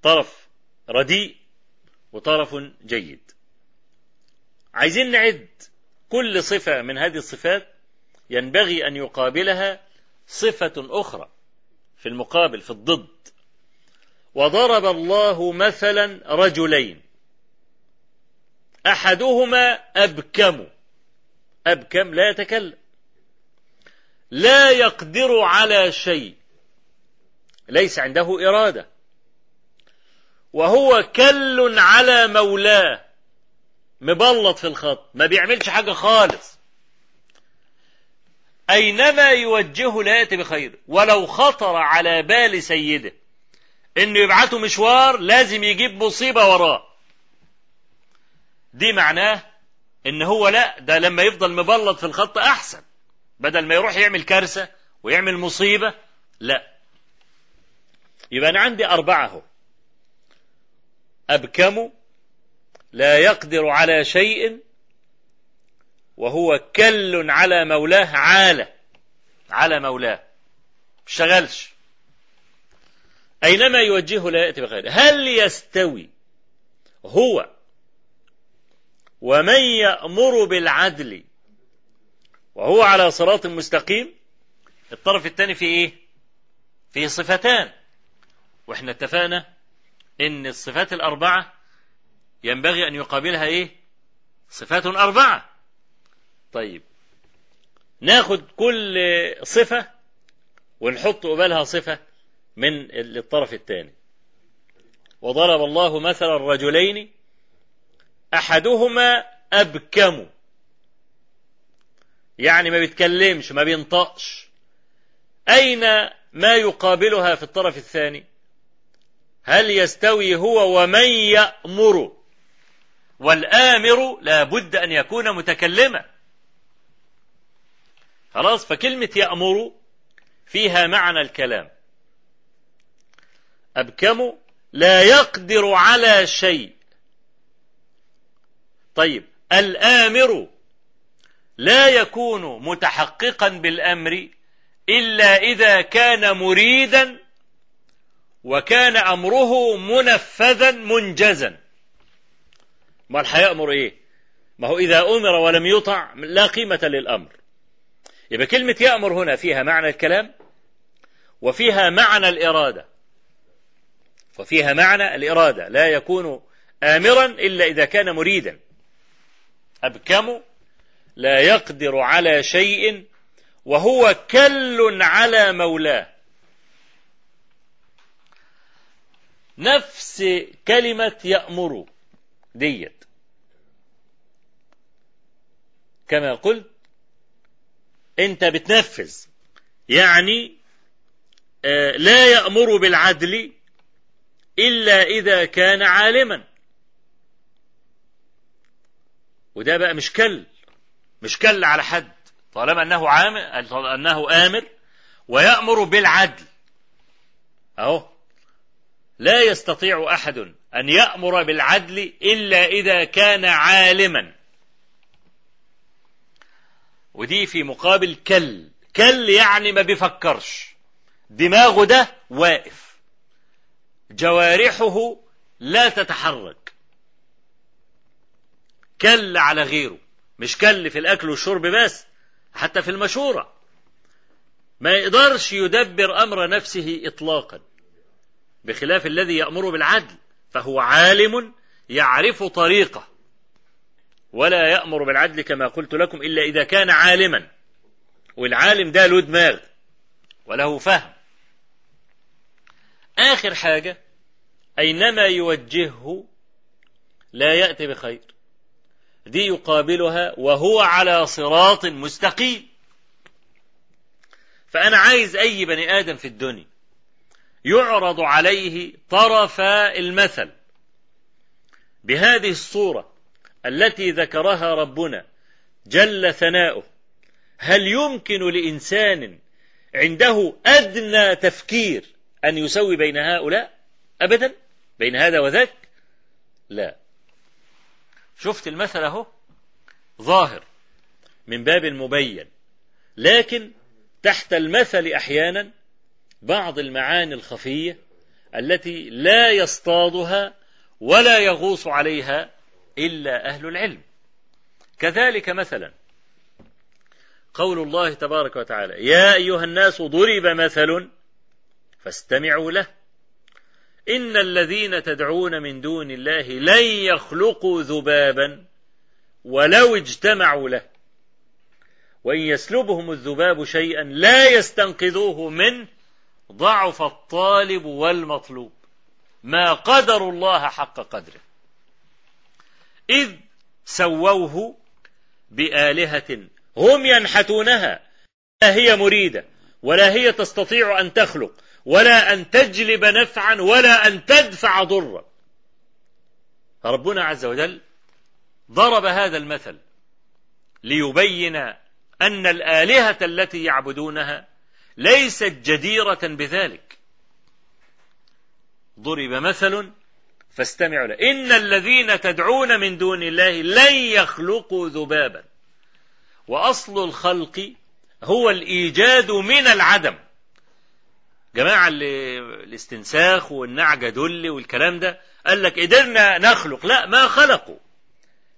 طرف رديء وطرف جيد. عايزين نعد. كل صفة من هذه الصفات ينبغي أن يقابلها صفة أخرى في المقابل في الضد. وضرب الله مثلا رجلين. أحدهما أبكم. أبكم لا يتكلم. لا يقدر على شيء. ليس عنده إرادة. وهو كل على مولاه. مبلط في الخط ما بيعملش حاجة خالص. أينما يوجهه لا يأتي بخير ولو خطر على بال سيده. إنه يبعته مشوار لازم يجيب مصيبة وراه. دي معناه إن هو لا ده لما يفضل مبلط في الخط أحسن. بدل ما يروح يعمل كارثة ويعمل مصيبة لا. يبقى أنا عندي أربعة هو أبكم لا يقدر على شيء وهو كل على مولاه عالة. على مولاه. اشتغلش أينما يوجهه لا يأتي بخير هل يستوي هو ومن يأمر بالعدل وهو على صراط مستقيم؟ الطرف الثاني في إيه؟ فيه صفتان. وإحنا اتفقنا إن الصفات الأربعة ينبغي أن يقابلها إيه؟ صفات أربعة. طيب. ناخد كل صفة ونحط قبالها صفة من الطرف الثاني. وضرب الله مثلا الرجلين أحدهما أبكم. يعني ما بيتكلمش ما بينطقش. أين ما يقابلها في الطرف الثاني؟ هل يستوي هو ومن يأمر؟ والآمر لا بد أن يكون متكلما. خلاص فكلمة يأمر فيها معنى الكلام. أبكم لا يقدر على شيء. طيب الآمر لا يكون متحققا بالأمر إلا إذا كان مريدا وكان أمره منفذا منجزا. ما هيأمر إيه؟ ما هو إذا أمر ولم يطع لا قيمة للأمر. يبقى كلمة يأمر هنا فيها معنى الكلام وفيها معنى الإرادة. وفيها معنى الإرادة. لا يكون آمرا إلا إذا كان مريدا. أبكم لا يقدر على شيء وهو كل على مولاه. نفس كلمة يأمر ديت. كما قلت أنت بتنفذ. يعني آه لا يأمر بالعدل إلا إذا كان عالما. وده بقى مش كل مش كل على حد. طالما أنه عامل أنه آمر ويأمر بالعدل. أهو. لا يستطيع أحد أن يأمر بالعدل إلا إذا كان عالما. ودي في مقابل كل. كل يعني ما بيفكرش. دماغه ده واقف. جوارحه لا تتحرك. كل على غيره. مش كل في الأكل والشرب بس حتى في المشورة. ما يقدرش يدبر أمر نفسه إطلاقا. بخلاف الذي يأمر بالعدل فهو عالم يعرف طريقه. ولا يأمر بالعدل كما قلت لكم إلا إذا كان عالما. والعالم ده له دماغ وله فهم. آخر حاجة أينما يوجهه لا يأتي بخير. دي يقابلها وهو على صراط مستقيم. فأنا عايز أي بني آدم في الدنيا يعرض عليه طرف المثل بهذه الصورة. التي ذكرها ربنا جل ثناؤه. هل يمكن لإنسان عنده أدنى تفكير أن يسوي بين هؤلاء؟ أبدا؟ بين هذا وذاك؟ لا. شفت المثل أهو؟ ظاهر من باب مبين. لكن تحت المثل أحيانا بعض المعاني الخفية التي لا يصطادها ولا يغوص عليها إلا أهل العلم. كذلك مثلا قول الله تبارك وتعالى يا أيها الناس ضرب مثل فاستمعوا له. إن الذين تدعون من دون الله لن يخلقوا ذبابا ولو اجتمعوا له. وإن يسلبهم الذباب شيئا لا يستنقذوه منه ضعف الطالب والمطلوب. ما قدر الله حق قدره. إذ سووه بآلهة هم ينحتونها. لا هي مريدة ولا هي تستطيع أن تخلق ولا أن تجلب نفعا ولا أن تدفع ضرا. ربنا عز وجل ضرب هذا المثل ليبين أن الآلهة التي يعبدونها ليست جديرة بذلك. ضرب مثل فاستمعوا له. إن الذين تدعون من دون الله لن يخلقوا ذبابا. وأصل الخلق هو الإيجاد من العدم. جماعة الاستنساخ والنعجة دل والكلام ده قال لك قدرنا نخلق. لا ما خلقوا.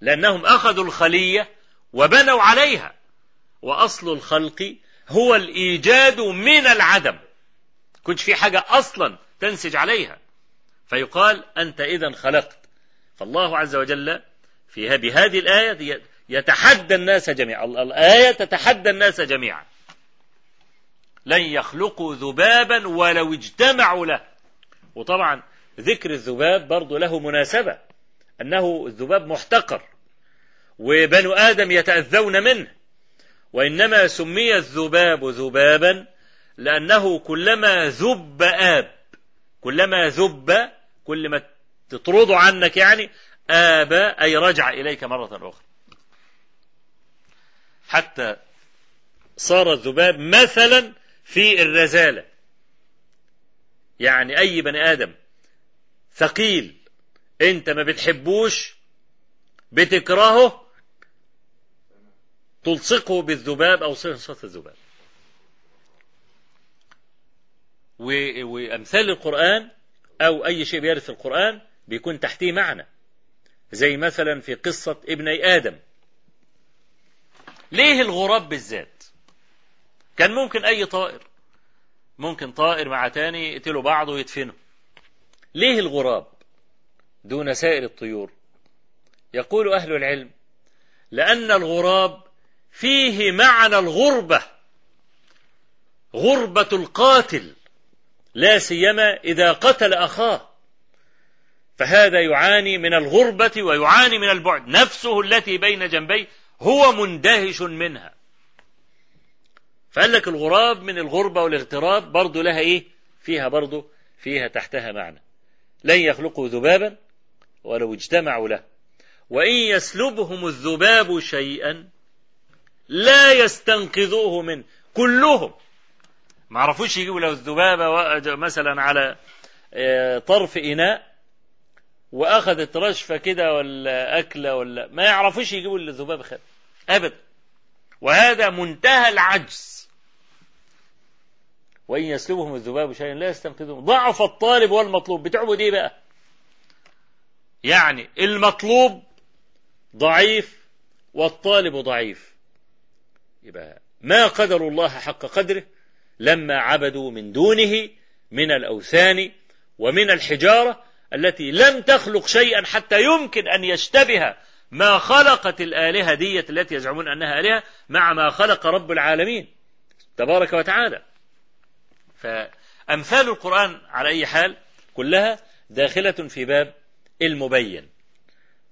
لأنهم أخذوا الخلية وبنوا عليها. وأصل الخلق هو الإيجاد من العدم. كنت في حاجة أصلا تنسج عليها. فيقال أنت إذا خلقت. فالله عز وجل في بهذه الآية يتحدى الناس جميعا. الآية تتحدى الناس جميعا. لن يخلقوا ذبابا ولو اجتمعوا له. وطبعا ذكر الذباب برضه له مناسبة. أنه الذباب محتقر. وبنو آدم يتأذون منه. وإنما سمي الذباب ذبابا لأنه كلما ذب آب كلما ذب كل ما تطرده عنك يعني آب أي رجع إليك مرة أخرى. حتى صار الذباب مثلا في الرزالة. يعني أي بني آدم ثقيل أنت ما بتحبوش بتكرهه تلصقه بالذباب أو صفة الذباب. وأمثال القرآن أو أي شيء بيرد في القرآن بيكون تحتيه معنى. زي مثلا في قصة ابني آدم. ليه الغراب بالذات؟ كان ممكن أي طائر. ممكن طائر مع تاني يقتلوا بعض ويدفنوا. ليه الغراب دون سائر الطيور؟ يقول أهل العلم لأن الغراب فيه معنى الغربة. غربة القاتل. لا سيما إذا قتل أخاه. فهذا يعاني من الغربة ويعاني من البعد. نفسه التي بين جنبيه هو مندهش منها. فقال لك الغراب من الغربة والاغتراب برضو لها إيه؟ فيها برضو فيها تحتها معنى. لن يخلقوا ذبابا ولو اجتمعوا له. وإن يسلبهم الذباب شيئا لا يستنقذوه منه كلهم. ما عرفوش يجيبوا له الذبابة مثلا على آه، طرف إناء وأخذت رشفة كده ولا أكلة ولا ما يعرفوش يجيبوا الذبابة خد أبدا. وهذا منتهى العجز. وإن يسلبهم الذباب شيئا لا يستنقذون ضعف الطالب والمطلوب. بتعبد إيه بقى؟ يعني المطلوب ضعيف والطالب ضعيف. يبقى ما قدر الله حق قدره؟ لما عبدوا من دونه من الأوثان ومن الحجارة التي لم تخلق شيئا حتى يمكن أن يشتبه ما خلقت الآلهة دية التي يزعمون أنها آلهة مع ما خلق رب العالمين تبارك وتعالى. فأمثال القرآن على أي حال كلها داخلة في باب المبين.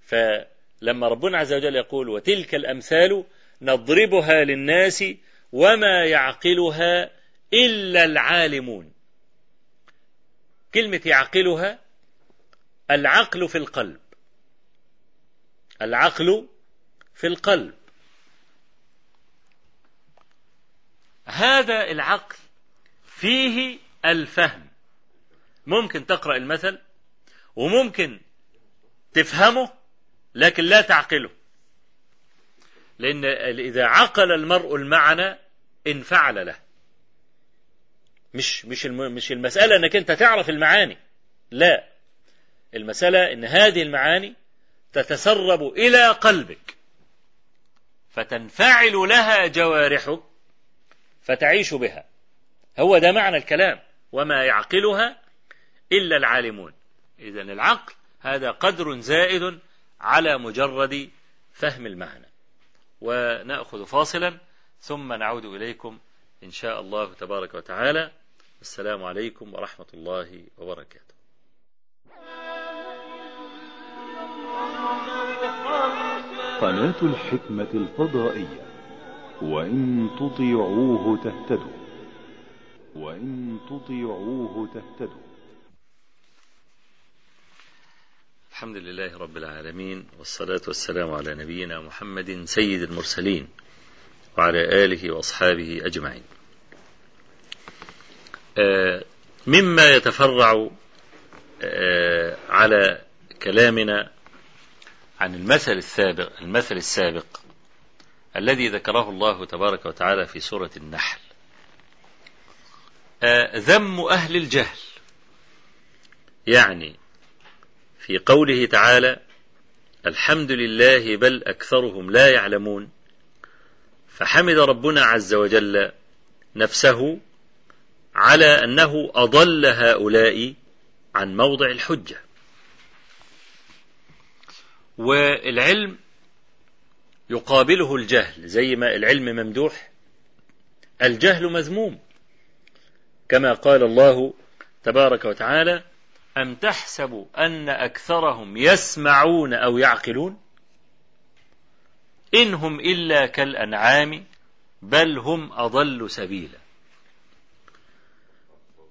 فلما ربنا عز وجل يقول وتلك الأمثال نضربها للناس وما يعقلها إلا العالمون. كلمة يعقلها العقل في القلب. العقل في القلب. هذا العقل فيه الفهم. ممكن تقرأ المثل وممكن تفهمه لكن لا تعقله. لأن إذا عقل المرء المعنى انفعل له. مش مش مش المسألة إنك أنت تعرف المعاني. لا. المسألة إن هذه المعاني تتسرب إلى قلبك. فتنفعل لها جوارحك فتعيش بها. هو ده معنى الكلام. وما يعقلها إلا العالمون. إذا العقل هذا قدر زائد على مجرد فهم المعنى. ونأخذ فاصلا ثم نعود إليكم إن شاء الله تبارك وتعالى السلام عليكم ورحمة الله وبركاته. قناة الحكمة الفضائية. وإن تطيعوه تهتدوا. وإن تطيعوه تهتدوا. الحمد لله رب العالمين والصلاة والسلام على نبينا محمد سيد المرسلين وعلى آله وأصحابه أجمعين. مما يتفرع آه، على كلامنا عن المثل السابق المثل السابق الذي ذكره الله تبارك وتعالى في سورة النحل. آه، ذم أهل الجهل. يعني في قوله تعالى الحمد لله بل أكثرهم لا يعلمون فحمد ربنا عز وجل نفسه على أنه أضل هؤلاء عن موضع الحجة. والعلم يقابله الجهل زي ما العلم ممدوح الجهل مذموم. كما قال الله تبارك وتعالى أم تحسب أن أكثرهم يسمعون أو يعقلون؟ إن هم إلا كالأنعام بل هم أضل سبيلا.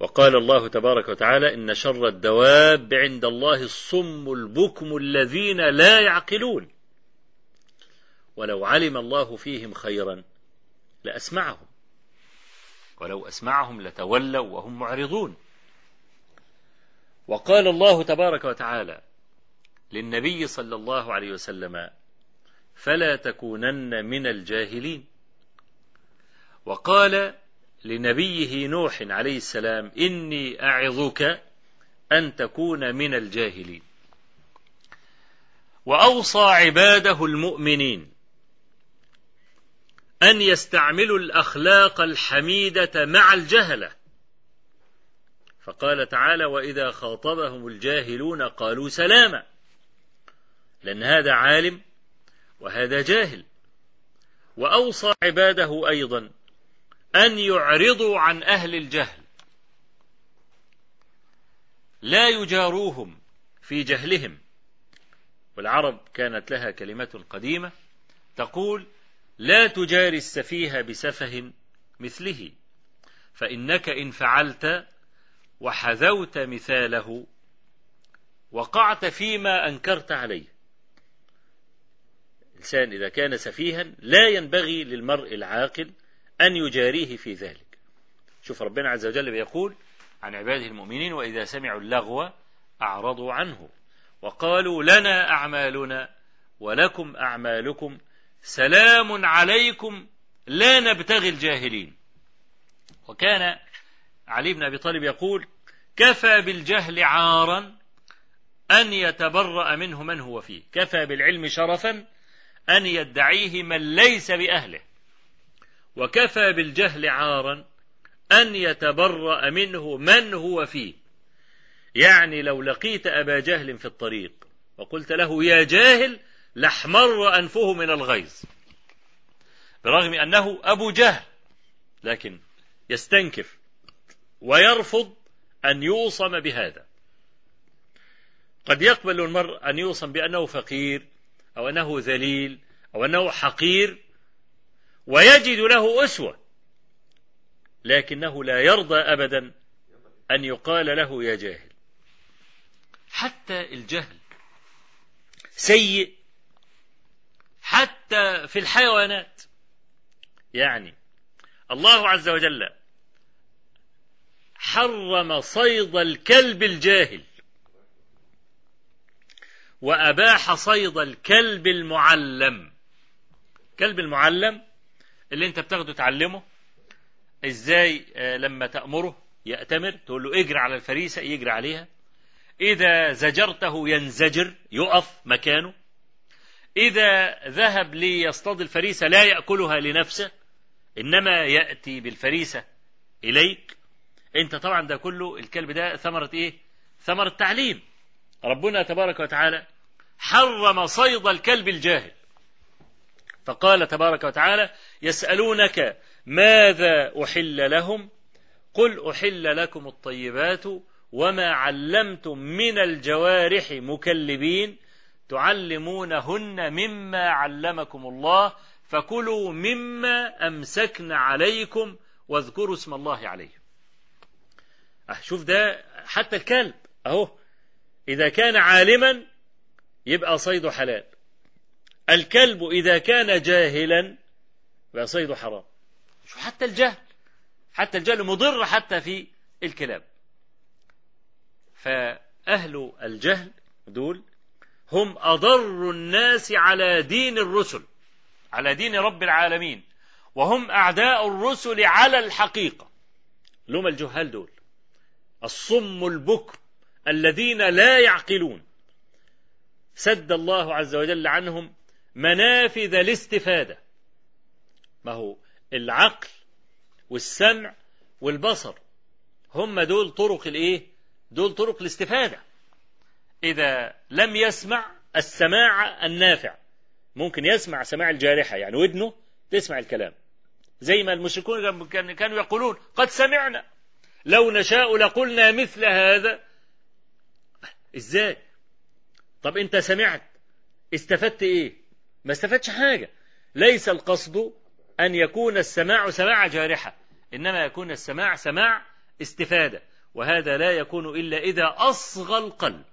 وقال الله تبارك وتعالى إن شر الدواب عند الله الصم البكم الذين لا يعقلون. ولو علم الله فيهم خيرا لأسمعهم. ولو أسمعهم لتولوا وهم معرضون. وقال الله تبارك وتعالى للنبي صلى الله عليه وسلم فلا تكونن من الجاهلين. وقال لنبيه نوح عليه السلام إني أعظك أن تكون من الجاهلين. وأوصى عباده المؤمنين أن يستعملوا الأخلاق الحميدة مع الجهلة. فقال تعالى وإذا خاطبهم الجاهلون قالوا سلاما. لأن هذا عالم وهذا جاهل. وأوصى عباده أيضا أن يعرضوا عن أهل الجهل. لا يجاروهم في جهلهم. والعرب كانت لها كلمة قديمة تقول لا تجاري السفيه بسفه مثله فإنك إن فعلت وحذوت مثاله وقعت فيما أنكرت عليه. الإنسان إذا كان سفيها لا ينبغي للمرء العاقل أن يجاريه في ذلك. شوف ربنا عز وجل بيقول عن عباده المؤمنين وإذا سمعوا اللغو أعرضوا عنه وقالوا لنا أعمالنا ولكم أعمالكم سلام عليكم لا نبتغي الجاهلين. وكان علي بن أبي طالب يقول كفى بالجهل عارا أن يتبرأ منه من هو فيه. كفى بالعلم شرفا أن يدعيه من ليس بأهله. وكفى بالجهل عارا أن يتبرأ منه من هو فيه. يعني لو لقيت أبا جهل في الطريق وقلت له يا جاهل لاحمر أنفه من الغيظ برغم أنه أبو جهل لكن يستنكف ويرفض أن يوصم بهذا. قد يقبل المرء أن يوصم بأنه فقير أو أنه ذليل أو أنه حقير ويجد له أسوة لكنه لا يرضى أبدا أن يقال له يا جاهل. حتى الجهل سيء حتى في الحيوانات. يعني الله عز وجل حرم صيد الكلب الجاهل وأباح صيد الكلب المعلم. كلب المعلم اللي انت بتاخده تعلمه. إزاي آه، لما تأمره يأتمر تقول له اجري على الفريسة يجري عليها. إذا زجرته ينزجر يقف مكانه. إذا ذهب ليصطاد الفريسة لا يأكلها لنفسه. إنما يأتي بالفريسة إليك. أنت طبعا ده كله الكلب ده ثمرة إيه؟ ثمرة تعليم. ربنا تبارك وتعالى حرم صيد الكلب الجاهل. فقال تبارك وتعالى يسألونك ماذا أحل لهم؟ قل أحل لكم الطيبات وما علمتم من الجوارح مكلبين تعلمونهن مما علمكم الله فكلوا مما أمسكن عليكم واذكروا اسم الله عليه. أه شوف ده حتى الكلب أهو إذا كان عالما يبقى صيده حلال. الكلب إذا كان جاهلا يبقى صيده حرام. شوف حتى الجهل. حتى الجهل مضر حتى في الكلاب. فأهل الجهل دول هم أضر الناس على دين الرسل على دين رب العالمين وهم أعداء الرسل على الحقيقة. لهم الجهال دول. الصم البكر الذين لا يعقلون. سد الله عز وجل عنهم منافذ الاستفادة. ما هو؟ العقل والسمع والبصر. هم دول طرق الإيه؟ دول طرق الاستفادة. إذا لم يسمع السماع النافع ممكن يسمع سماع الجارحة يعني ودنه تسمع الكلام. زي ما المشركون كانوا يقولون قد سمعنا لو نشاء لقلنا مثل هذا. إزاي؟ طب أنت سمعت استفدت إيه؟ ما استفدتش حاجة. ليس القصد أن يكون السماع سماع جارحة إنما يكون السماع سماع استفادة وهذا لا يكون إلا إذا أصغى القلب.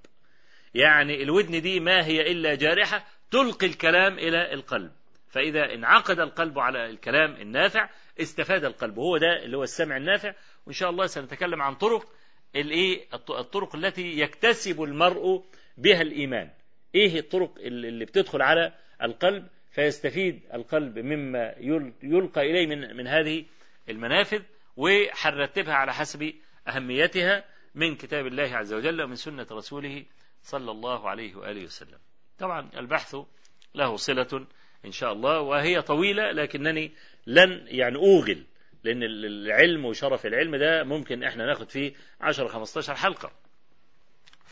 يعني الودن دي ما هي إلا جارحة تلقي الكلام إلى القلب. فإذا انعقد القلب على الكلام النافع استفاد القلب. هو ده اللي هو السمع النافع. وإن شاء الله سنتكلم عن طرق الإيه؟ الطرق التي يكتسب المرء بها الإيمان. إيه الطرق اللي بتدخل على القلب فيستفيد القلب مما يلقى إليه من من هذه المنافذ وحرتبها على حسب أهميتها من كتاب الله عز وجل ومن سنة رسوله صلى الله عليه وآله وسلم. طبعا البحث له صلة إن شاء الله وهي طويلة لكنني لن يعني أوغل لأن العلم وشرف العلم ده ممكن إحنا ناخد فيه 10 15 حلقة.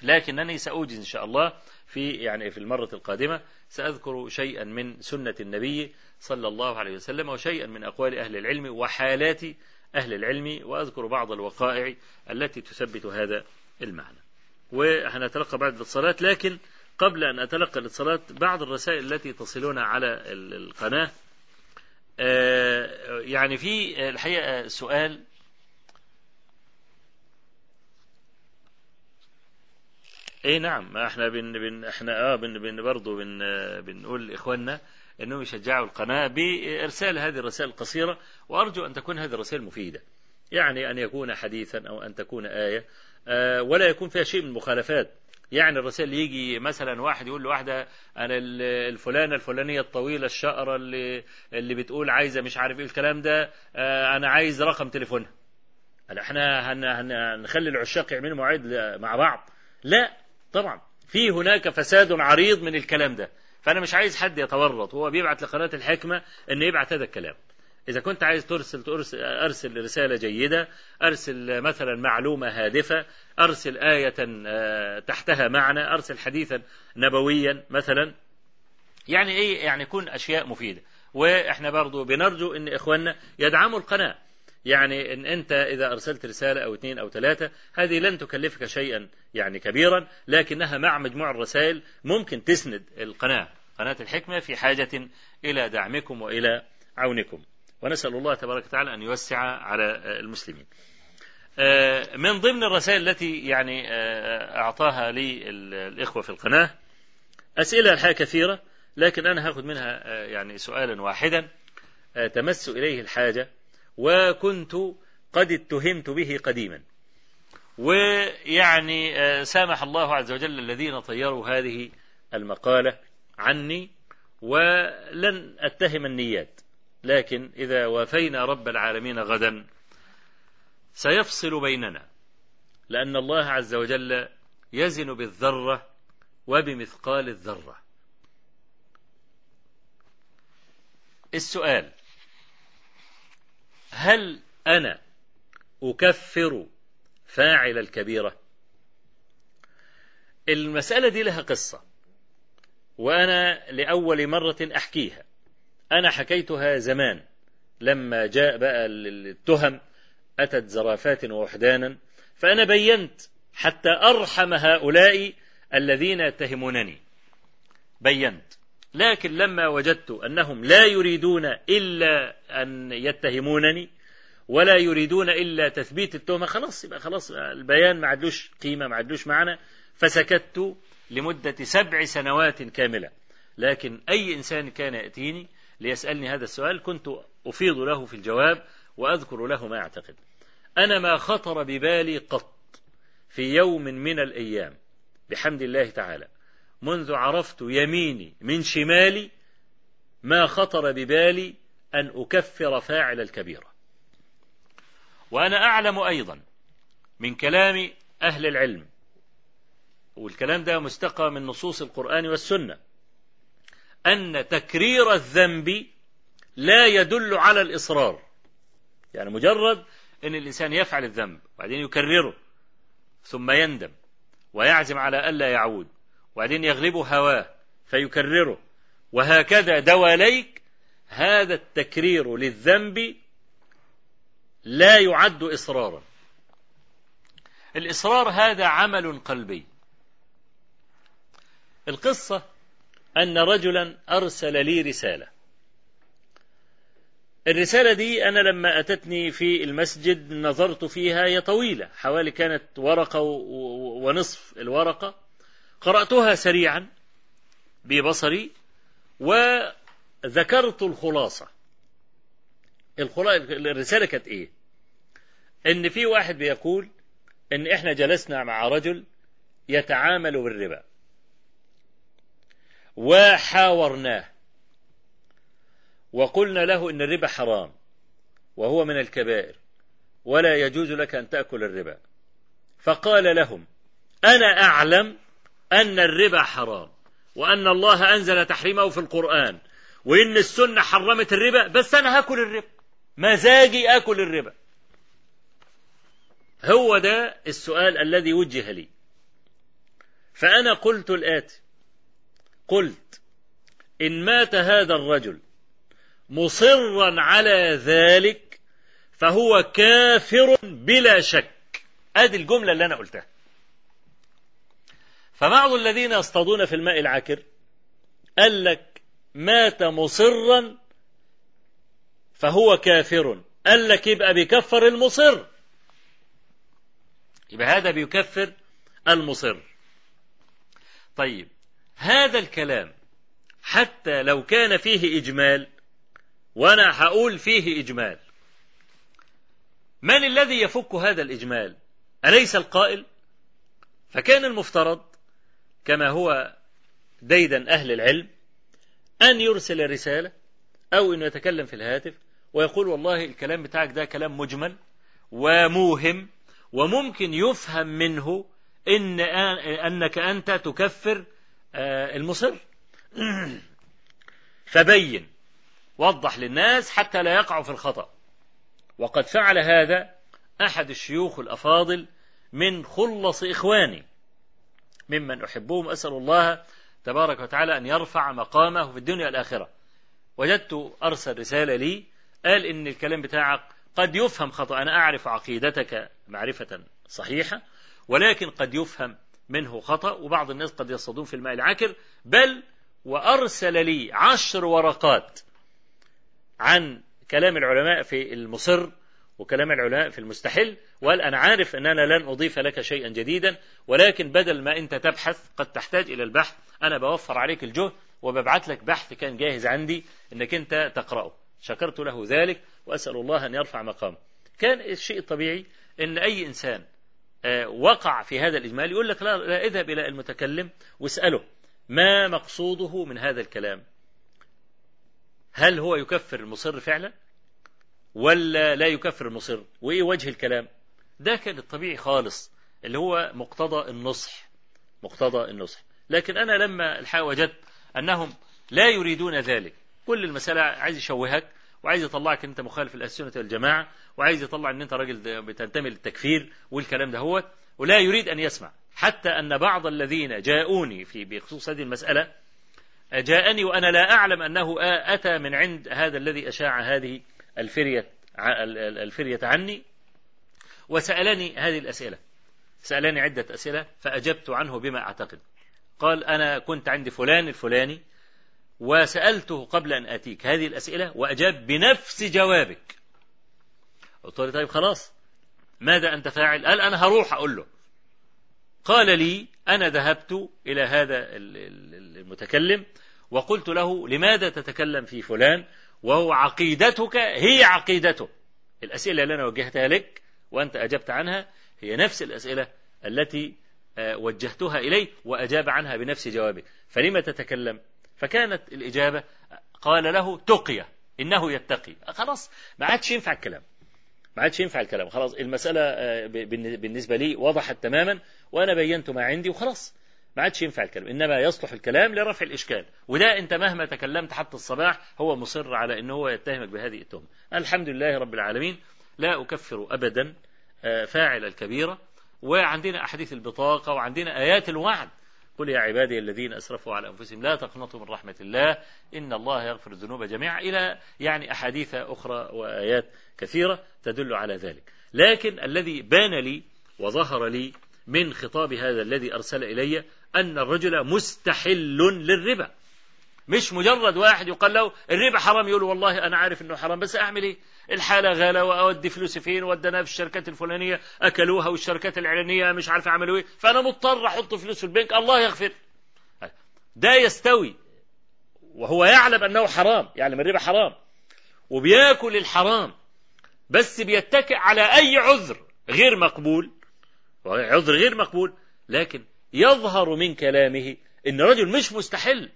لكنني سأوجز إن شاء الله في يعني في المرة القادمة سأذكر شيئا من سنة النبي صلى الله عليه وسلم وشيئا من أقوال أهل العلم وحالات أهل العلم وأذكر بعض الوقائع التي تثبت هذا المعنى. وهنتلقى بعد الصلاة لكن قبل أن أتلقى الاتصالات بعض الرسائل التي تصلنا على القناة يعني في الحقيقة سؤال إيه نعم إحنا بن بن إحنا آه بن بن برضه بن بنقول لإخواننا إنهم يشجعوا القناة بإرسال هذه الرسائل القصيرة وأرجو أن تكون هذه الرسائل مفيدة. يعني أن يكون حديثا أو أن تكون آية آه ولا يكون فيها شيء من المخالفات. يعني الرسائل يجي مثلا واحد يقول لواحدة أنا الفلانة الفلانية الطويلة الشقرة اللي اللي بتقول عايزة مش عارف إيه الكلام ده أنا عايز رقم تليفونها. إحنا هنخلي العشاق يعملوا مواعيد مع بعض؟ لا طبعا في هناك فساد عريض من الكلام ده. فأنا مش عايز حد يتورط. هو بيبعت لقناة الحكمة إن يبعت هذا الكلام. إذا كنت عايز ترسل ترسل أرسل رسالة جيدة أرسل مثلا معلومة هادفة أرسل آية تحتها معنى أرسل حديثا نبويا مثلا. يعني إيه؟ يعني يكون أشياء مفيدة. وإحنا برضو بنرجو إن إخواننا يدعموا القناة. يعني إن أنت إذا أرسلت رسالة أو اثنين أو ثلاثة هذه لن تكلفك شيئا يعني كبيرا لكنها مع مجموع الرسائل ممكن تسند القناة قناة الحكمة في حاجة إلى دعمكم وإلى عونكم. ونسأل الله تبارك وتعالى أن يوسع على المسلمين. من ضمن الرسائل التي يعني أعطاها لي الإخوة في القناة أسئلة الحقيقة كثيرة لكن أنا هاخذ منها يعني سؤالا واحدا. تمس إليه الحاجة وكنت قد اتهمت به قديما. ويعني سامح الله عز وجل الذين طيروا هذه المقالة عني ولن أتهم النيات. لكن إذا وافينا رب العالمين غدا سيفصل بيننا لأن الله عز وجل يزن بالذرة وبمثقال الذرة. السؤال هل أنا أكفر فاعل الكبيرة؟ المسألة دي لها قصة وأنا لأول مرة أحكيها. أنا حكيتها زمان لما جاء بقى التهم أتت زرافات ووحدانا فأنا بينت حتى أرحم هؤلاء الذين يتهمونني. بينت. لكن لما وجدت أنهم لا يريدون إلا أن يتهمونني ولا يريدون إلا تثبيت التهمة خلاص يبقى خلاص البيان ما عدلوش قيمة ما عدلوش معنى فسكت لمدة سبع سنوات كاملة. لكن أي إنسان كان يأتيني ليسألني هذا السؤال كنت أفيض له في الجواب وأذكر له ما يعتقد أنا ما خطر ببالي قط في يوم من الأيام. بحمد الله تعالى. منذ عرفت يميني من شمالي ما خطر ببالي أن أكفر فاعل الكبيرة وأنا أعلم أيضا من كلام أهل العلم والكلام ده مستقى من نصوص القرآن والسنة أن تكرير الذنب لا يدل على الإصرار. يعني مجرد أن الإنسان يفعل الذنب وبعدين يكرره ثم يندم ويعزم على ألا يعود. وبعدين يغلبه هواه فيكرره. وهكذا دواليك هذا التكرير للذنب لا يعد إصرارا. الإصرار هذا عمل قلبي. القصة أن رجلا أرسل لي رسالة. الرسالة دي أنا لما أتتني في المسجد نظرت فيها هي طويلة حوالي كانت ورقة ونصف الورقة. قرأتها سريعا ببصري وذكرت الخلاصة. الرسالة كانت إيه؟ إن في واحد بيقول إن إحنا جلسنا مع رجل يتعامل بالربا وحاورناه وقلنا له إن الربا حرام وهو من الكبائر ولا يجوز لك أن تأكل الربا. فقال لهم أنا أعلم أن الربا حرام وأن الله أنزل تحريمه في القرآن وإن السنة حرمت الربا بس أنا هاكل الربا مزاجي آكل الربا. هو ده السؤال الذي وجه لي. فأنا قلت الآتي قلت إن مات هذا الرجل مصرا على ذلك فهو كافر بلا شك. أدي الجملة اللي أنا قلتها. فبعض الذين يصطادون في الماء العكر قال لك مات مصرا فهو كافر. قال لك يبقى بيكفر المصر. يبقى هذا بيكفر المصر. طيب هذا الكلام حتى لو كان فيه إجمال وأنا هقول فيه إجمال. من الذي يفك هذا الإجمال؟ أليس القائل؟ فكان المفترض كما هو ديدا أهل العلم أن يرسل رسالة أو أنه يتكلم في الهاتف ويقول والله الكلام بتاعك ده كلام مجمل وموهم وممكن يفهم منه إن أنك أنت تكفر المصر. فبين وضح للناس حتى لا يقعوا في الخطأ. وقد فعل هذا أحد الشيوخ الأفاضل من خلص إخواني. ممن أحبهم أسأل الله تبارك وتعالى أن يرفع مقامه في الدنيا والآخرة. وجدت أرسل رسالة لي قال إن الكلام بتاعك قد يفهم خطأ أنا أعرف عقيدتك معرفة صحيحة ولكن قد يفهم منه خطأ وبعض الناس قد يصطادون في الماء العكر. بل وأرسل لي عشر ورقات عن كلام العلماء في المصر وكلام العلماء في المستحل وقال أنا عارف أن أنا لن أضيف لك شيئا جديدا ولكن بدل ما أنت تبحث قد تحتاج إلى البحث أنا بوفر عليك الجهد وببعت لك بحث كان جاهز عندي أنك أنت تقرأه. شكرت له ذلك وأسأل الله أن يرفع مقامه. كان الشيء الطبيعي أن أي إنسان وقع في هذا الإجمال يقول لك لا, لا اذهب إلى المتكلم واسأله ما مقصوده من هذا الكلام. هل هو يكفر المصر فعلا؟ ولا لا يكفر المصر وإيه وجه الكلام؟ ده كان الطبيعي خالص اللي هو مقتضى النصح مقتضى النصح. لكن أنا لما الحقيقة وجدت أنهم لا يريدون ذلك. كل المسألة عايز يشوهك وعايز يطلعك أنت مخالف السنة والجماعة وعايز يطلع أن أنت راجل بتنتمي للتكفير والكلام ده هو ولا يريد أن يسمع. حتى أن بعض الذين جاءوني في بخصوص هذه المسألة جاءني وأنا لا أعلم أنه أتى من عند هذا الذي أشاع هذه الفرية عني وسألني هذه الأسئلة. سألني عدة أسئلة فأجبت عنه بما أعتقد. قال أنا كنت عند فلان الفلاني وسألته قبل أن آتيك هذه الأسئلة وأجاب بنفس جوابك. قلت له طيب خلاص ماذا أنت فاعل؟ قال أنا هروح أقول له. قال لي أنا ذهبت إلى هذا المتكلم وقلت له لماذا تتكلم في فلان؟ وهو عقيدتك هي عقيدته. الأسئلة اللي أنا وجهتها لك وأنت أجبت عنها هي نفس الأسئلة التي آه، وجهتها إليه وأجاب عنها بنفس جوابه فلما تتكلم؟ فكانت الإجابة قال له تقية إنه يتقي. خلاص ما عادش ينفع الكلام. ما عادش ينفع الكلام. خلاص المسألة آه، بالنسبة لي وضحت تماما وأنا بينت ما عندي وخلاص. ما عادش ينفع الكلام إنما يصلح الكلام لرفع الإشكال. وده أنت مهما تكلمت حتى الصباح هو مصر على أنه هو يتهمك بهذه التهمة. الحمد لله رب العالمين لا أكفر أبدا آه، فاعل الكبيرة. وعندنا أحاديث البطاقة وعندنا آيات الوعد. قل يا عبادي الذين أسرفوا على أنفسهم لا تقنطوا من رحمة الله إن الله يغفر الذنوب جميعا. إلى يعني أحاديث أخرى وآيات كثيرة تدل على ذلك. لكن الذي بان لي وظهر لي من خطاب هذا الذي أرسل إلي أن الرجل مستحل للربا. مش مجرد واحد يقال له الربا حرام يقول والله أنا عارف أنه حرام بس أعمل إيه؟ الحالة غالة وأودي فلوسي فين ودناها في الشركات الفلانية أكلوها والشركات الإعلانية مش عارف عملوا إيه فأنا مضطر أحط فلوس في البنك الله يغفر. ده يستوي وهو يعلم أنه حرام يعلم الربا حرام وبياكل الحرام بس بيتكئ على أي عذر غير مقبول. عذر غير مقبول لكن يظهر من كلامه إن رجل مش مستحل.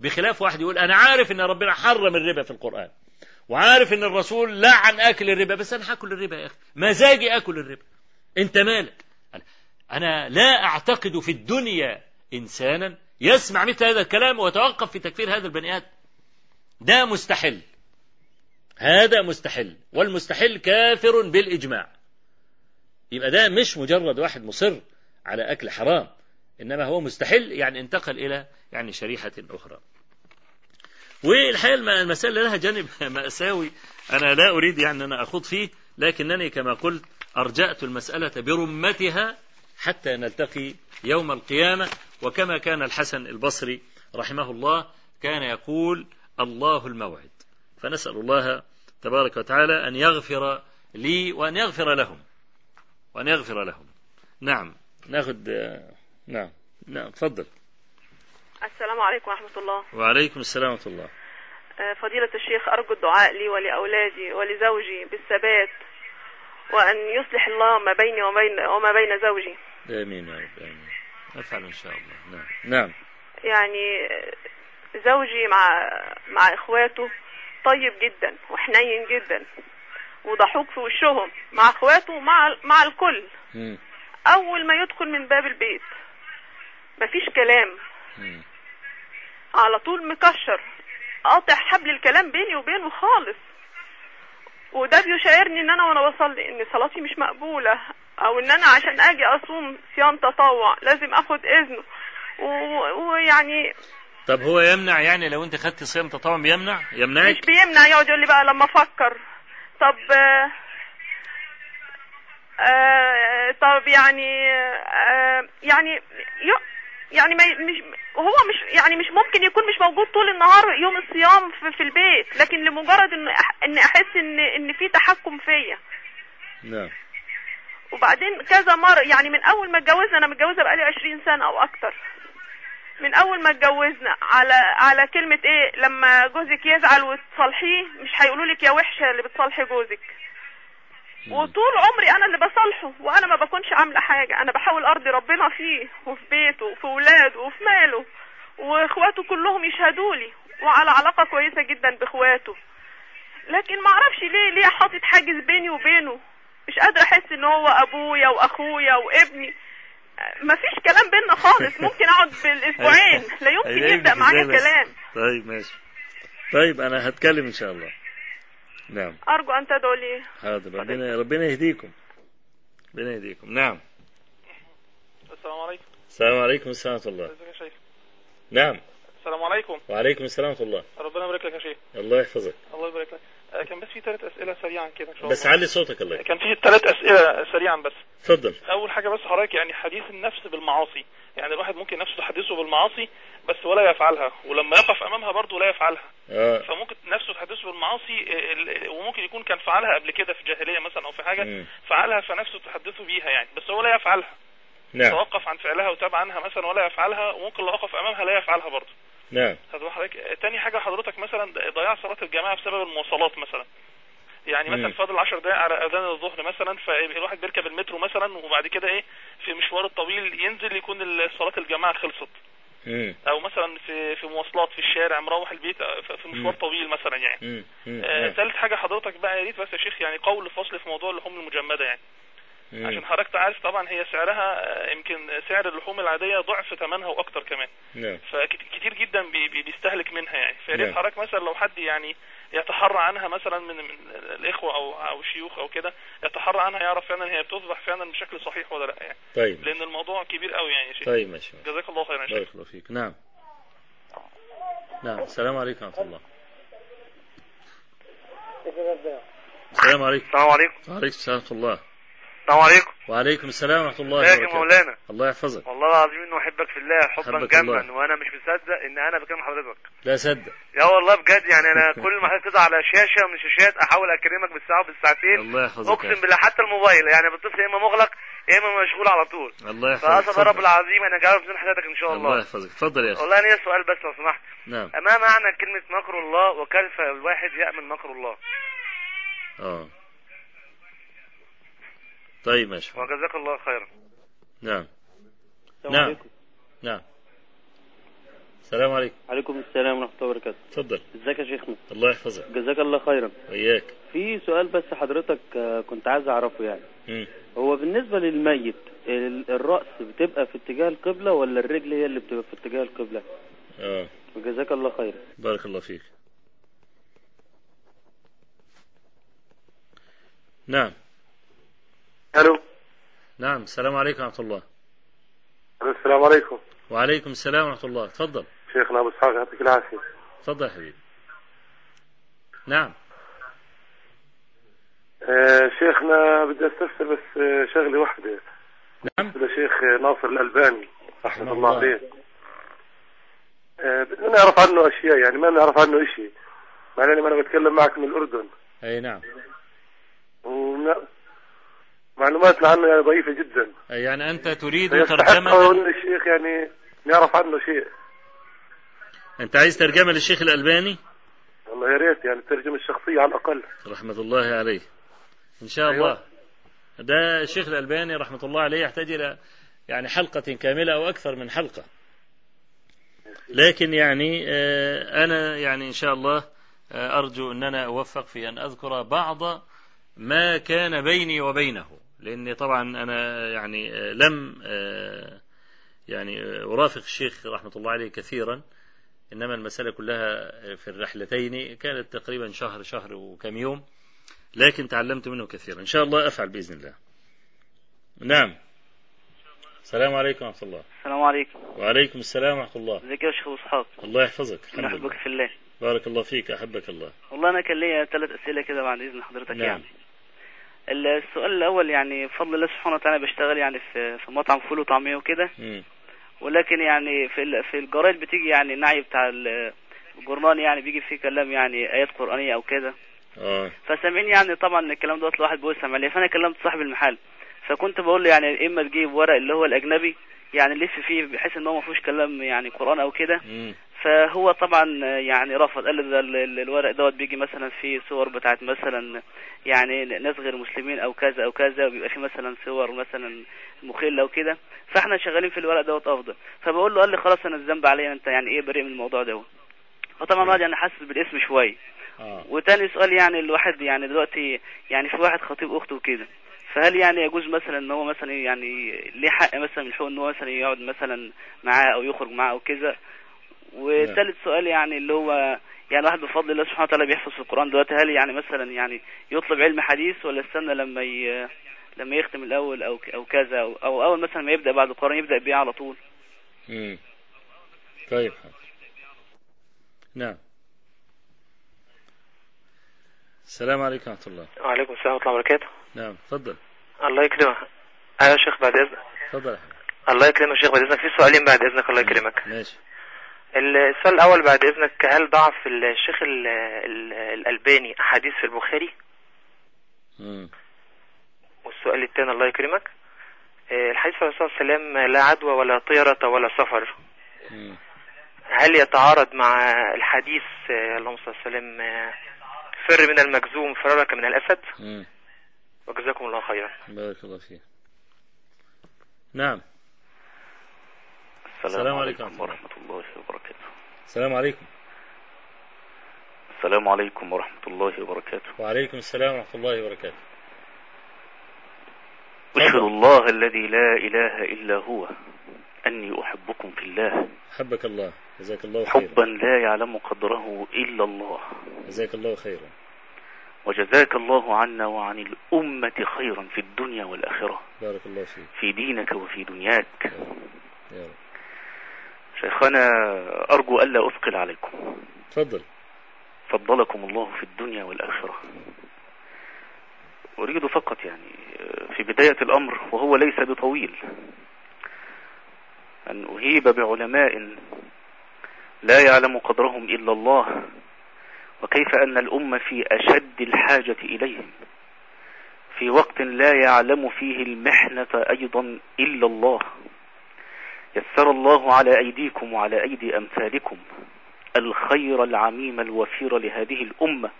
بخلاف واحد يقول أنا عارف إن ربنا حرم الربا في القرآن وعارف إن الرسول لعن أكل الربا بس أنا هاكل الربا يا أخي. مزاجي أكل الربا. أنت مالك؟ أنا لا أعتقد في الدنيا إنسانا يسمع مثل هذا الكلام ويتوقف في تكفير هذا البني آدم. ده مستحل. هذا مستحل. والمستحل كافر بالإجماع. يبقى ده مش مجرد واحد مصر على أكل حرام إنما هو مستحل يعني انتقل إلى يعني شريحة أخرى. والحقيقة المسألة لها جانب مأساوي أنا لا أريد يعني أن أخوض فيه لكنني كما قلت أرجأت المسألة برمتها حتى نلتقي يوم القيامة. وكما كان الحسن البصري رحمه الله كان يقول الله الموعد. فنسأل الله تبارك وتعالى أن يغفر لي وأن يغفر لهم. وأن يغفر لهم. نعم. ناخذ نعم. نعم تفضل. السلام عليكم ورحمة الله. وعليكم السلام ورحمة الله. آه، فضيلة الشيخ أرجو الدعاء لي ولأولادي ولزوجي بالثبات وأن يصلح الله ما بيني وبين وما بين زوجي. آمين يا رب آمين. أفعل إن شاء الله. نعم. نعم. يعني زوجي مع مع إخواته طيب جدا وحنين جدا. وضحوك في وشهم مع إخواته مع مع الكل. م. أول ما يدخل من باب البيت مفيش كلام. على طول مكشر قاطع حبل الكلام بيني وبينه خالص. وده بيشعرني إن أنا وأنا بصلي إن صلاتي مش مقبولة أو إن أنا عشان آجي أصوم صيام تطوع لازم آخد إذنه. ويعني طب هو يمنع يعني لو أنت خدت صيام تطوع بيمنع؟ يمنعك؟ مش بيمنع يقعد يقول لي بقى لما أفكر. طب آه طب يعني آه يعني يعني ما مش هو مش يعني مش ممكن يكون مش موجود طول النهار يوم الصيام في, في البيت لكن لمجرد إن إن أحس إن إن في تحكم فيا. نعم. وبعدين كذا مرة يعني من أول ما اتجوزنا أنا متجوزة بقالي 20 سنة أو أكتر. من أول ما اتجوزنا على على كلمة إيه لما جوزك يزعل وتصالحيه مش هيقولوا لك يا وحشة اللي بتصالحي جوزك. وطول عمري أنا اللي بصالحه وأنا ما بكونش عاملة حاجة. أنا بحاول أرضي ربنا فيه وفي بيته وفي ولاده وفي ماله. وإخواته كلهم يشهدوا لي وعلى علاقة كويسة جدا بإخواته. لكن ما أعرفش ليه ليه حاطط حاجز بيني وبينه؟ مش قادرة أحس إن هو أبويا وأخويا وابني. ما فيش كلام بينا خالص. ممكن أقعد بالأسبوعين. لا يمكن يبدأ معايا كلام. طيب ماشي. طيب أنا هتكلم إن شاء الله. نعم. أرجو أن تدعو لي. حاضر. ربنا ربنا يهديكم. ربنا يهديكم. نعم. السلام عليكم. السلام عليكم. ورحمة الله. ازيك يا شيخ نعم. السلام عليكم. وعليكم السلام ورحمة الله. ربنا يبارك لك يا شيخ. الله يحفظك. الله يبارك لك. كان بس في ثلاث أسئلة سريعا كده إن شاء بس الله. علي صوتك الله. كان في ثلاث أسئلة سريعا بس. اتفضل. أول حاجة بس حضرتك يعني حديث النفس بالمعاصي. يعني الواحد ممكن نفسه تحدثه بالمعاصي بس ولا يفعلها ولما يقف أمامها برضه لا يفعلها. آه. فممكن نفسه تحدثه بالمعاصي آه، ال- وممكن يكون كان فعلها قبل كده في جاهليه مثلا أو في حاجة مم. فعلها فنفسه تحدثه بيها يعني بس هو لا يفعلها. نعم. توقف عن فعلها وتاب عنها مثلا ولا يفعلها وممكن لو وقف أمامها لا يفعلها برضه. نعم خد حضرتك تاني حاجة حضرتك مثلا ضياع صلاة الجماعة بسبب المواصلات مثلا يعني مثلا. فاضل 10 دقائق على أذان الظهر مثلا فالواحد بيركب المترو مثلا وبعد كده إيه في مشوار الطويل ينزل يكون صلاة الجماعة خلصت مم. أو مثلا في في مواصلات في الشارع مروح البيت في مشوار. طويل مثلا يعني. مم. آه، نعم. ثالث حاجة حضرتك بقى يا ريت بس يا شيخ يعني قول فصل في موضوع اللحوم المجمدة يعني مم. عشان حضرتك عارف طبعا هي سعرها آه، يمكن سعر اللحوم العادية ضعف ثمنها وأكتر كمان. نعم. فكتير جدا بي- بي- بيستهلك منها يعني. فيا نعم. حضرتك مثلا لو حد يعني يتحرى عنها مثلا من من الإخوة أو أو الشيوخ أو كده يتحرى عنها يعرف فعلا هي بتذبح فعلا بشكل صحيح ولا لأ يعني. طيب. لأن الموضوع كبير قوي يعني يا شيخ. طيب ماشي. جزاك الله خيرا يا شيخ. بارك الله فيك. نعم. نعم السلام عليكم ورحمة الله. السلام عليكم. السلام عليكم. وعليكم السلام ورحمة الله. السلام عليكم. وعليكم السلام ورحمة الله يا وبركاته. مولانا. الله يحفظك. والله العظيم إنه أحبك في الله حبا جما. وأنا مش مصدق إن أنا بكلم حضرتك. لا صدق. يا والله بجد يعني أنا كل ما حضرتك على شاشة من الشاشات أحاول أكلمك بالساعة وبالساعتين الله يحفظك أقسم. بالله حتى الموبايل يعني بتصل يا إما مغلق يا إما مشغول على طول. الله يحفظك. فأسف يا رب. العظيم أنا جاوب بدون حضرتك إن شاء الله. الله يحفظك. اتفضل يا أخي. والله ليا سؤال بس لو سمحت. نعم. ما معنى كلمة مكر الله وكيف الواحد يأمن مكر الله؟ آه. طيب ماشي. وجزاك الله خيرا. نعم. نعم. عليكم. نعم. السلام عليكم. عليكم السلام ورحمة الله وبركاته. اتفضل ازيك يا شيخنا؟ الله يحفظك. جزاك الله خيرا. وإياك. في سؤال بس حضرتك آه، كنت عايز أعرفه يعني. مم. هو بالنسبة للميت ال- الرأس بتبقى في اتجاه القبلة ولا الرجل هي اللي بتبقى في اتجاه القبلة؟ آه. وجزاك الله خيرا. بارك الله فيك. نعم. ألو؟ نعم السلام عليكم ورحمة الله. السلام عليكم. وعليكم السلام ورحمة الله. تفضل. شيخنا أبو إسحاق يعطيك العافية. تفضل يا حبيبي. نعم. آه، شيخنا بدي أستفسر بس آه، شغلة واحدة نعم. لشيخ ناصر الألباني. رحمة الله. عليه. آه، بدنا نعرف عنه أشياء يعني ما نعرف عنه إشي. مع أنني أنا بتكلم معك من الأردن. أي نعم. ومن- معلوماتنا عنه يعني ضعيفة جدا. يعني أنت تريد ترجمة الشيخ يعني نعرف عنه شيء. أنت عايز ترجمة للشيخ الألباني؟ والله يا ريت يعني الترجمة الشخصية على الأقل. رحمة الله عليه. إن شاء أيوة. الله. ده الشيخ الألباني رحمة الله عليه يحتاج إلى يعني حلقة كاملة أو أكثر من حلقة. لكن يعني آه، أنا يعني إن شاء الله آه، أرجو أن أنا أوفق في أن أذكر بعض ما كان بيني وبينه. لأني طبعا أنا يعني آه، لم آه، يعني آه، أرافق الشيخ رحمة الله عليه كثيرا إنما المسألة كلها في الرحلتين كانت تقريبا شهر شهر وكم يوم لكن تعلمت منه كثيرا. إن شاء الله أفعل بإذن الله. نعم. السلام عليكم ورحمة الله. السلام عليكم. وعليكم السلام ورحمة الله. ازيك يا شيخ اسحاق الله يحفظك. الحمد لله. في الله. بارك الله فيك أحبك الله. والله أنا كان ليا ثلاث أسئلة كده بعد إذن حضرتك نعم. يعني. السؤال الأول يعني بفضل الله سبحانه وتعالى بشتغل يعني في في مطعم فول وطعمية وكده. ولكن يعني في في الجرايد بتيجي يعني النعي بتاع ال- الجورنال يعني بيجي فيه كلام يعني آيات قرآنية أو كده. آه. فسامعين يعني طبعا الكلام دوت الواحد بيسمع عليه فأنا كلمت صاحب المحل. فكنت بقول له يعني إما تجيب ورق اللي هو الأجنبي يعني لف فيه بحيث إن هو ما فيهوش كلام يعني قرآن أو كده. فهو طبعا يعني رفض قال الورق دوت بيجي مثلا فيه صور بتاعت مثلا يعني ناس غير مسلمين أو كذا أو كذا وبيبقى فيه مثلا صور مثلا مخلة وكده. فإحنا شغالين في الورق دوت أفضل. فبقول له قال لي خلاص أنا الذنب عليا أنت يعني إيه بريء من الموضوع دوت فطبعا الواحد يعني حاسس بالإسم شوية آه. وتاني سؤال يعني الواحد يعني دلوقتي يعني في واحد خطيب أخته وكده فهل يعني يجوز مثلا إن هو مثلا يعني ليه حق مثلا من حقوق إن هو مثلا يقعد مثلا معاه أو يخرج معاه أو كده؟ وثالث سؤال يعني اللي هو يعني الواحد بفضل الله سبحانه وتعالى بيحفظ في القرآن دلوقتي هل يعني مثلا يعني يطلب علم حديث ولا استنى لما ي... لما يختم الأول أو ك- أو كذا أو, أو أول مثلا ما يبدأ بعد القرآن يبدأ بيه على طول؟ مم. طيب. حاضر. نعم. السلام عليكم ورحمة الله. وعليكم السلام ورحمة الله وبركاته. نعم تفضل. الله يكرمك. أيوة يا شيخ بعد إذنك. تفضل. الله يكرمك يا شيخ بعد إذنك. في سؤالين بعد إذنك الله يكرمك. ماشي. السؤال الأول بعد إذنك هل ضعف الشيخ ال- ال- الألباني أحاديث في البخاري؟ مم. والسؤال الثاني الله يكرمك. آه، الحديث صلى الله عليه وسلم لا عدوى ولا طيرة ولا سفر. مم. هل يتعارض مع الحديث آه، اللهم صل وسلم آه، فر من المجزوم فرارك من الأسد؟ مم. وجزاكم الله خيرا. بارك الله فيك. نعم. السلام عليكم ورحمة الله وبركاته. السلام عليكم. السلام عليكم ورحمة الله وبركاته. وعليكم السلام ورحمة الله وبركاته. أشهد الله الذي لا إله إلا هو. أني أحبكم في الله. حبك الله. جزاك الله خيرا. حبا لا يعلم قدره إلا الله. جزاك الله خيرا. وجزاك الله عنا وعن الأمة خيرا في الدنيا والآخرة. بارك الله فيك. في دينك وفي دنياك. يا رب يا رب. شيخنا أرجو ألا أثقل عليكم. تفضل. فضلكم الله في الدنيا والآخرة. أريد فقط يعني في بداية الأمر وهو ليس بطويل أن أهيب بعلماء لا يعلم قدرهم إلا الله وكيف أن الأمة في أشد الحاجة إليهم. في وقت لا يعلم فيه المحنة أيضا إلا الله. يسر الله على أيديكم وعلى أيدي أمثالكم الخير العميم الوفير لهذه الأمة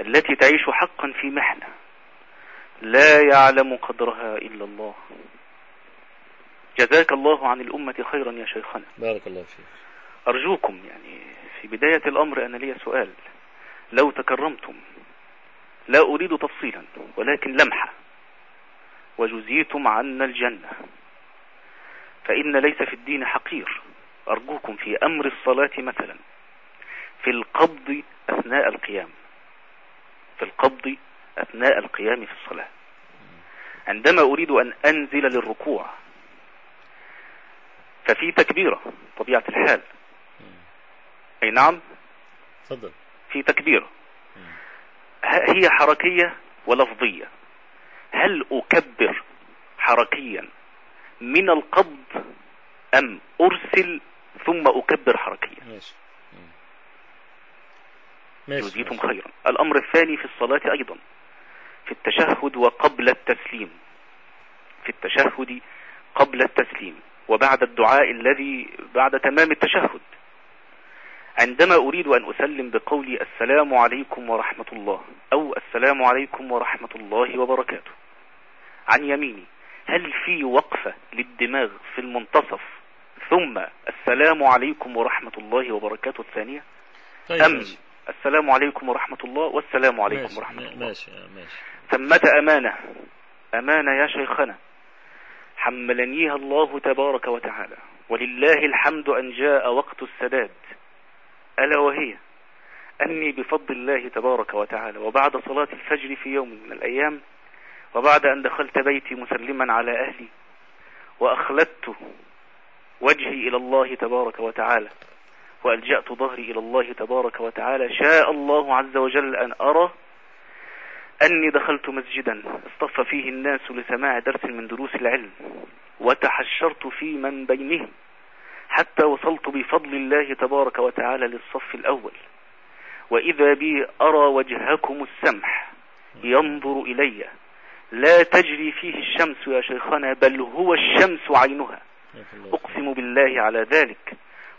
التي تعيش حقا في محنة لا يعلم قدرها إلا الله. جزاك الله عن الأمة خيرا يا شيخنا. بارك الله فيك. أرجوكم يعني في بداية الأمر أنا لي سؤال. لو تكرمتم لا أريد تفصيلا ولكن لمحة. وجزيتم عنا الجنة. فإن ليس في الدين حقير. أرجوكم في أمر الصلاة مثلا. في القبض أثناء القيام. في القبض أثناء القيام في الصلاة. عندما أريد أن أنزل للركوع ففي تكبيرة طبيعة الحال. أي نعم؟ تفضل. في تكبيرة. هي حركية ولفظية. هل أكبر حركيا من القبض أم أرسل ثم أكبر حركيا. ماشي. يجزيكم. خيرا. الأمر الثاني في الصلاة أيضا في التشهد وقبل التسليم. في التشهد قبل التسليم وبعد الدعاء الذي بعد تمام التشهد. عندما أريد أن أسلم بقولي السلام عليكم ورحمة الله أو السلام عليكم ورحمة الله وبركاته. عن يميني. هل في وقفة للدماغ في المنتصف؟ ثم السلام عليكم ورحمة الله وبركاته. الثانية طيب أم ماشي. السلام عليكم ورحمة الله والسلام عليكم ماشي ورحمة الله. ماشي ماشي. ثمة أمانة؟ أمانة يا شيخنا. حملنيها الله تبارك وتعالى. ولله الحمد أن جاء وقت السداد. ألا وهي؟ أني بفضل الله تبارك وتعالى. وبعد صلاة الفجر في يوم من الأيام وبعد أن دخلت بيتي مسلما على أهلي وأخلدت وجهي إلى الله تبارك وتعالى وألجأت ظهري إلى الله تبارك وتعالى شاء الله عز وجل أن أرى أني دخلت مسجدا اصطف فيه الناس لسماع درس من دروس العلم وتحشرت في من بينهم حتى وصلت بفضل الله تبارك وتعالى للصف الأول. وإذا بي أرى وجهكم السمح ينظر إلي. لا تجري فيه الشمس يا شيخنا بل هو الشمس عينها. أقسم بالله على ذلك.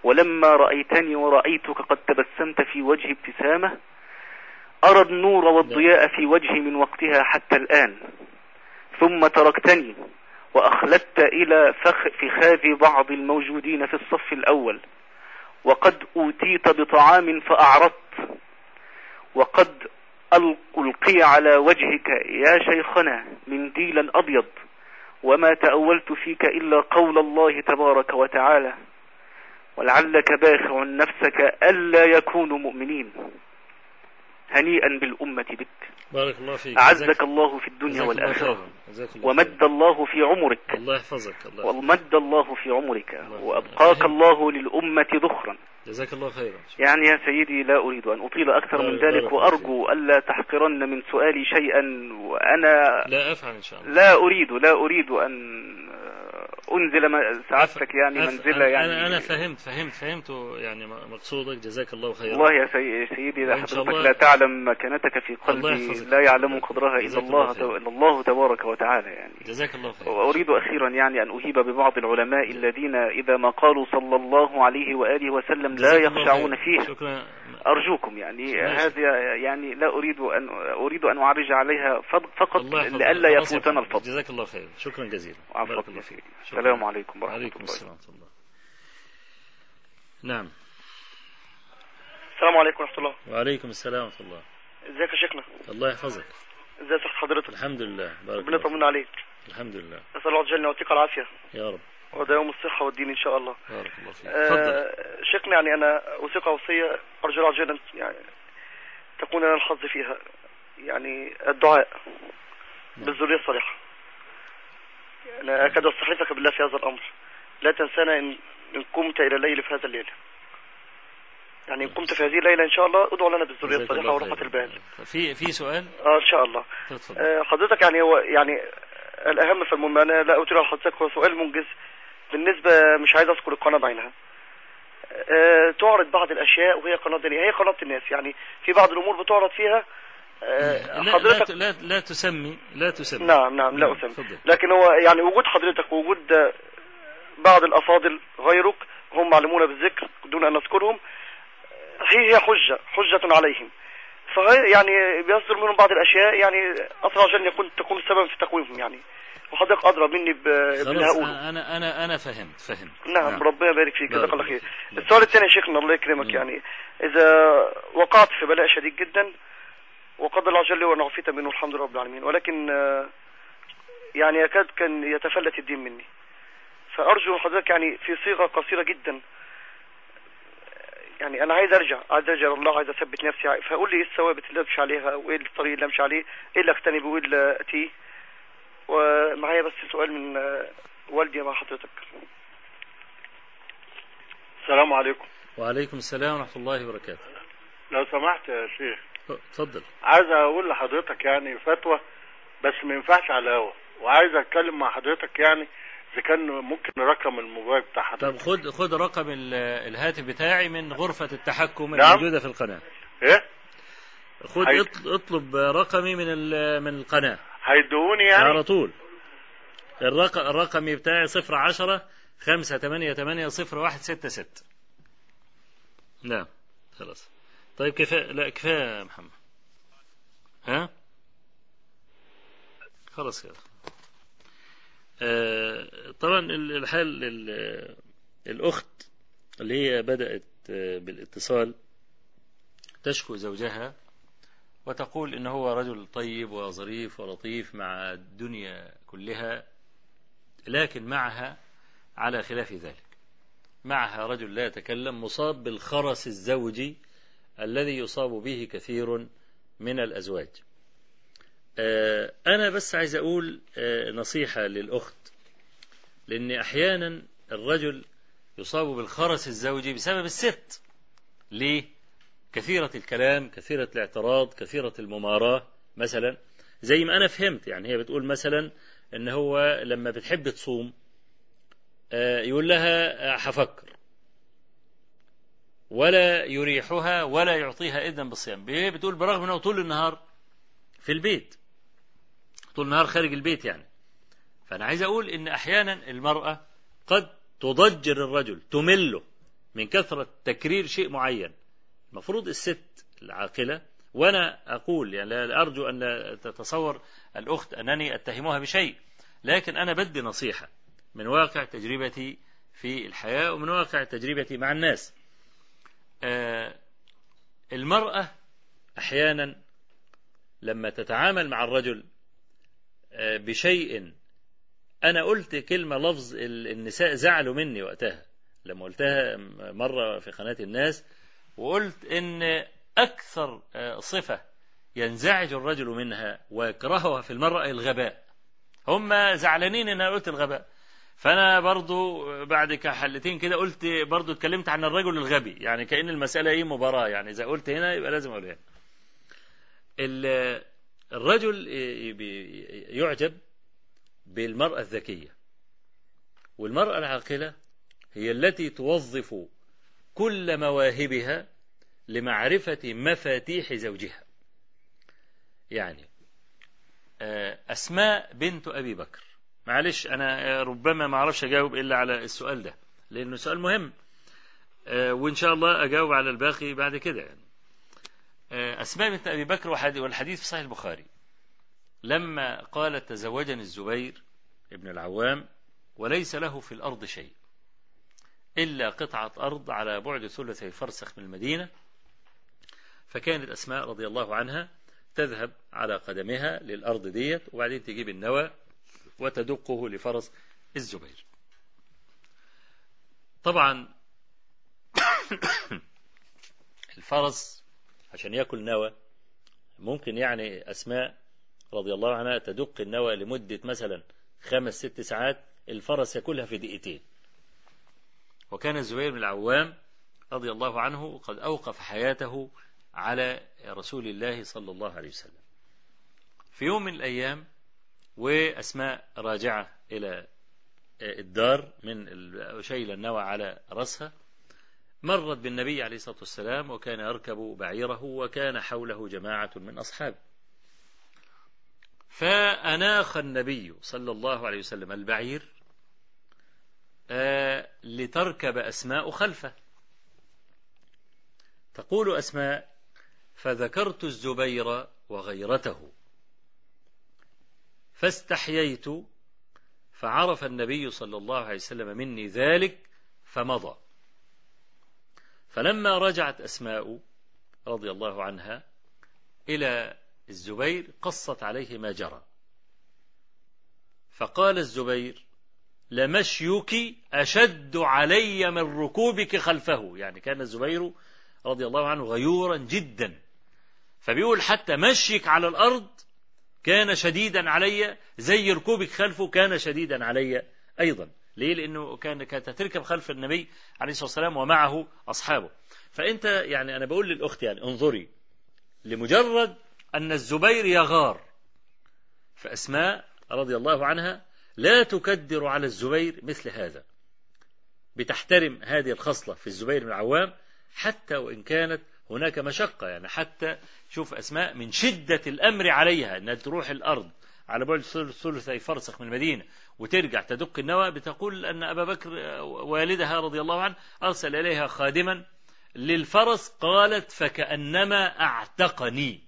ولما رأيتني ورأيتك قد تبسمت في وجه ابتسامة أرى النور والضياء في وجهي من وقتها حتى الآن. ثم تركتني وأخلدت إلى فخ فخاذ بعض الموجودين في الصف الأول. وقد أوتيت بطعام فأعرضت. وقد ألقي على وجهك يا شيخنا منديلا أبيض وما تأولت فيك إلا قول الله تبارك وتعالى ولعلك باخع نفسك ألا يكونوا مؤمنين. هنيئا بالأمة بك. بارك الله فيك. أعزك الله في الدنيا والآخرة. ومد. الله في عمرك. الله يحفظك. الله. ومد الله في عمرك. الله وأبقاك. الله للأمة ذخرا. جزاك الله خيرا. يعني يا سيدي لا أريد أن أطيل أكثر من ذلك وأرجو ألا تحقرن من سؤالي شيئا وأنا لا أفعل إن شاء الله. لا أريد لا أريد أن أنزل م- سعادتك يعني أنا, يعني. أنا, أنا فهمت فهمت فهمت يعني مقصودك. جزاك الله خيرا. والله يا سي- سيدي شاء حضرتك لا تعلم مكانتك في الله قلبي. لا يعلم قدرها جزاك الله. إلا الله تبارك وتعالى يعني. جزاك الله خيرا. وأريد أخيرا يعني أن أهيب ببعض العلماء الذين إذا ما قالوا صلى الله عليه وآله وسلم لا يخشعون. فيه شكرا. أرجوكم يعني. هذا يعني لا أريد أن أريد أن أعرج عليها فض- فقط. لئلا يفوتنا. الفضل. جزاك الله خير. شكرا جزيلا. عفوا بارك الله يا فيك. سيدي. السلام عليكم ورحمة وعليكم الله السلام ورحمة الله. نعم. السلام عليكم ورحمة الله. وعليكم السلام ورحمة الله. ازيك يا شيخنا؟ الله يحفظك. ازي صحة حضرتك؟ الحمد لله. بارك ربنا الله فيك. يطمنا عليك. الحمد لله. نسأل الله وجل ان يعطيك العافية يا رب. وده يوم الصحة والدين إن شاء الله. بارك الله فيك. آه شيخنا يعني أنا اوثق وصية وجل أن- يعني تكون لنا الحظ فيها. يعني الدعاء نعم. بالذرية الصالحة. أنا اكاد استحلفك بالله في هذا الأمر. لا تنسانا ان إن قمت إلى الليل في هذا الليل. يعني إن قمت في هذه الليلة إن شاء الله ادعو لنا بالذرية الصالحة ورحمة. البال في في سؤال؟ آه إن شاء الله. آه، حضرتك يعني هو يعني الأهم في المهم أنا لا أطيل على حضرتك هو سؤال منجز. بالنسبة مش عايز أذكر القناة بعينها. آه، تعرض بعض الأشياء وهي قناة دينية هي قناة الناس يعني في بعض الأمور بتعرض فيها آه، لا لا, حضرتك لا لا تسمي لا تسمي. نعم نعم لا أسمي. تفضل. لكن هو يعني وجود حضرتك ووجود بعض الأفاضل غيرك هم معلمون بالذكر دون أن نذكرهم هي هي حجة حجة عليهم. فغير يعني بيصدر منهم بعض الأشياء يعني أسرع عشان يكون تكون السبب في تقويمهم يعني. وحضرتك أدرى مني باللي هقوله أنا أنا أنا فهمت فهمت. نعم ربنا يبارك فيك. جزاك الله خير. السؤال الثاني يا شيخنا الله يكرمك مم. يعني. إذا وقعت في بلاء شديد جدا وقدر الله جل وعلا عفيت منه الحمد لله رب العالمين. ولكن آه، يعني يكاد كان يتفلت الدين مني. فأرجو حضرتك يعني في صيغة قصيرة جدا. يعني أنا عايز أرجع عايز أرجع لله عايز أثبت نفسي. فقول لي إيه الثوابت اللي أمشي عليها وإيه الطريق اللي أمشي عليه؟ إيه اللي أجتنبه وإيه اللي أتيه؟ ومعايا بس سؤال من آه، والدي مع حضرتك. السلام عليكم. وعليكم السلام ورحمة الله وبركاته. لو سمحت يا شيخ. اتفضل. عايز أقول لحضرتك يعني فتوى بس ما ينفعش على الهوا وعايز أتكلم مع حضرتك يعني إذا كان ممكن رقم الموبايل بتاع حضرتك. طب خد خد رقم ال- الهاتف بتاعي من غرفة التحكم نعم. الموجودة في القناة. إيه؟ خد اطلب رقمي من من القناة. هيدوني يعني؟ على طول. الرقم الرقم بتاعي صفر عشرة خمسة تمانية تمانية صفر واحد ستة ستة. نعم خلاص. طيب كفاية لا كفاية يا محمد. ها؟ خلاص كده. آه طبعا ال- الحال ال- الأخت اللي هي بدأت آه، بالاتصال تشكو زوجها وتقول إن هو رجل طيب وظريف ولطيف مع الدنيا كلها لكن معها على خلاف ذلك. معها رجل لا يتكلم مصاب بالخرس الزوجي الذي يصاب به كثير من الأزواج. آه، أنا بس عايز أقول آه، نصيحة للأخت لأن أحيانا الرجل يصاب بالخرس الزوجي بسبب الست. ليه؟ كثيرة الكلام كثيرة الاعتراض كثيرة المماراة مثلا زي ما أنا فهمت يعني هي بتقول مثلا إن هو لما بتحب تصوم آه، يقول لها آه، هفكر. ولا يريحها ولا يعطيها إذن بالصيام. بتقول برغم أنه طول النهار في البيت. طول النهار خارج البيت يعني. فأنا عايز أقول إن أحيانا المرأة قد تضجر الرجل تمله من كثرة تكرير شيء معين. المفروض الست العاقلة وأنا أقول يعني لا أرجو أن تتصور الأخت أنني أتهمها بشيء لكن أنا بدي نصيحة من واقع تجربتي في الحياة ومن واقع تجربتي مع الناس. آه، المرأة أحيانا لما تتعامل مع الرجل آه، بشيء أنا قلت كلمة لفظ ال- النساء زعلوا مني وقتها لما قلتها مرة في قناة الناس وقلت إن أكثر آه، صفة ينزعج الرجل منها ويكرهها في المرأة الغباء. هم زعلانين ان أنا قلت الغباء. فأنا برضو بعد كحلتين كده قلت برضو اتكلمت عن الرجل الغبي يعني كأن المسألة إيه مباراة يعني إذا قلت هنا يبقى لازم أقول هنا ال- الرجل يعجب بالمرأة الذكية. والمرأة العاقلة هي التي توظف كل مواهبها لمعرفة مفاتيح زوجها. يعني آه، أسماء بنت أبي بكر. معلش أنا ربما ما أعرفش أجاوب إلا على السؤال ده لأنه سؤال مهم آه، وإن شاء الله أجاوب على الباقي بعد كده. يعني آه، أسماء بنت أبي بكر والحديث في صحيح البخاري. لما قالت تزوجني الزبير ابن العوام وليس له في الأرض شيء إلا قطعة أرض على بعد ثلثي فرسخ من المدينة فكانت أسماء رضي الله عنها تذهب على قدمها للأرض ديت وبعدين تجيب النوى وتدقه لفرس الزبير. طبعا الفرس عشان يأكل نوى ممكن يعني أسماء رضي الله عنها تدق النوى لمدة مثلا خمس ست ساعات الفرس يأكلها في دقيقتين. وكان الزبير بن العوام رضي الله عنه قد أوقف حياته على رسول الله صلى الله عليه وسلم. في يوم من الأيام وأسماء راجعة إلى الدار من شيل النوى على رأسها مرت بالنبي عليه الصلاة والسلام وكان يركب بعيره وكان حوله جماعة من أصحابه. فأناخ النبي صلى الله عليه وسلم البعير آه، لتركب أسماء خلفه. تقول أسماء فذكرت الزبير وغيرته. فاستحييت فعرف النبي صلى الله عليه وسلم مني ذلك فمضى. فلما رجعت أسماء رضي الله عنها إلى الزبير قصت عليه ما جرى. فقال الزبير لمشيك أشد علي من ركوبك خلفه. يعني كان الزبير رضي الله عنه غيورا جدا. فبيقول حتى مشيك على الأرض كان شديدا علي زي ركوبك خلفه كان شديدا علي أيضا. ليه؟ لأنه كان كانت تركب خلف النبي عليه الصلاة والسلام ومعه أصحابه. فأنت يعني أنا بقول للأخت يعني انظري لمجرد أن الزبير يغار فأسماء رضي الله عنها لا تكدر على الزبير مثل هذا بتحترم هذه الخصلة في الزبير بن العوام حتى وإن كانت هناك مشقة يعني حتى شوف أسماء من شدة الأمر عليها أنها تروح الأرض على بعد ثلثي فرسخ من المدينة وترجع تدق النوى بتقول أن أبا بكر والدها رضي الله عنه أرسل إليها خادما للفرس قالت فكأنما أعتقني.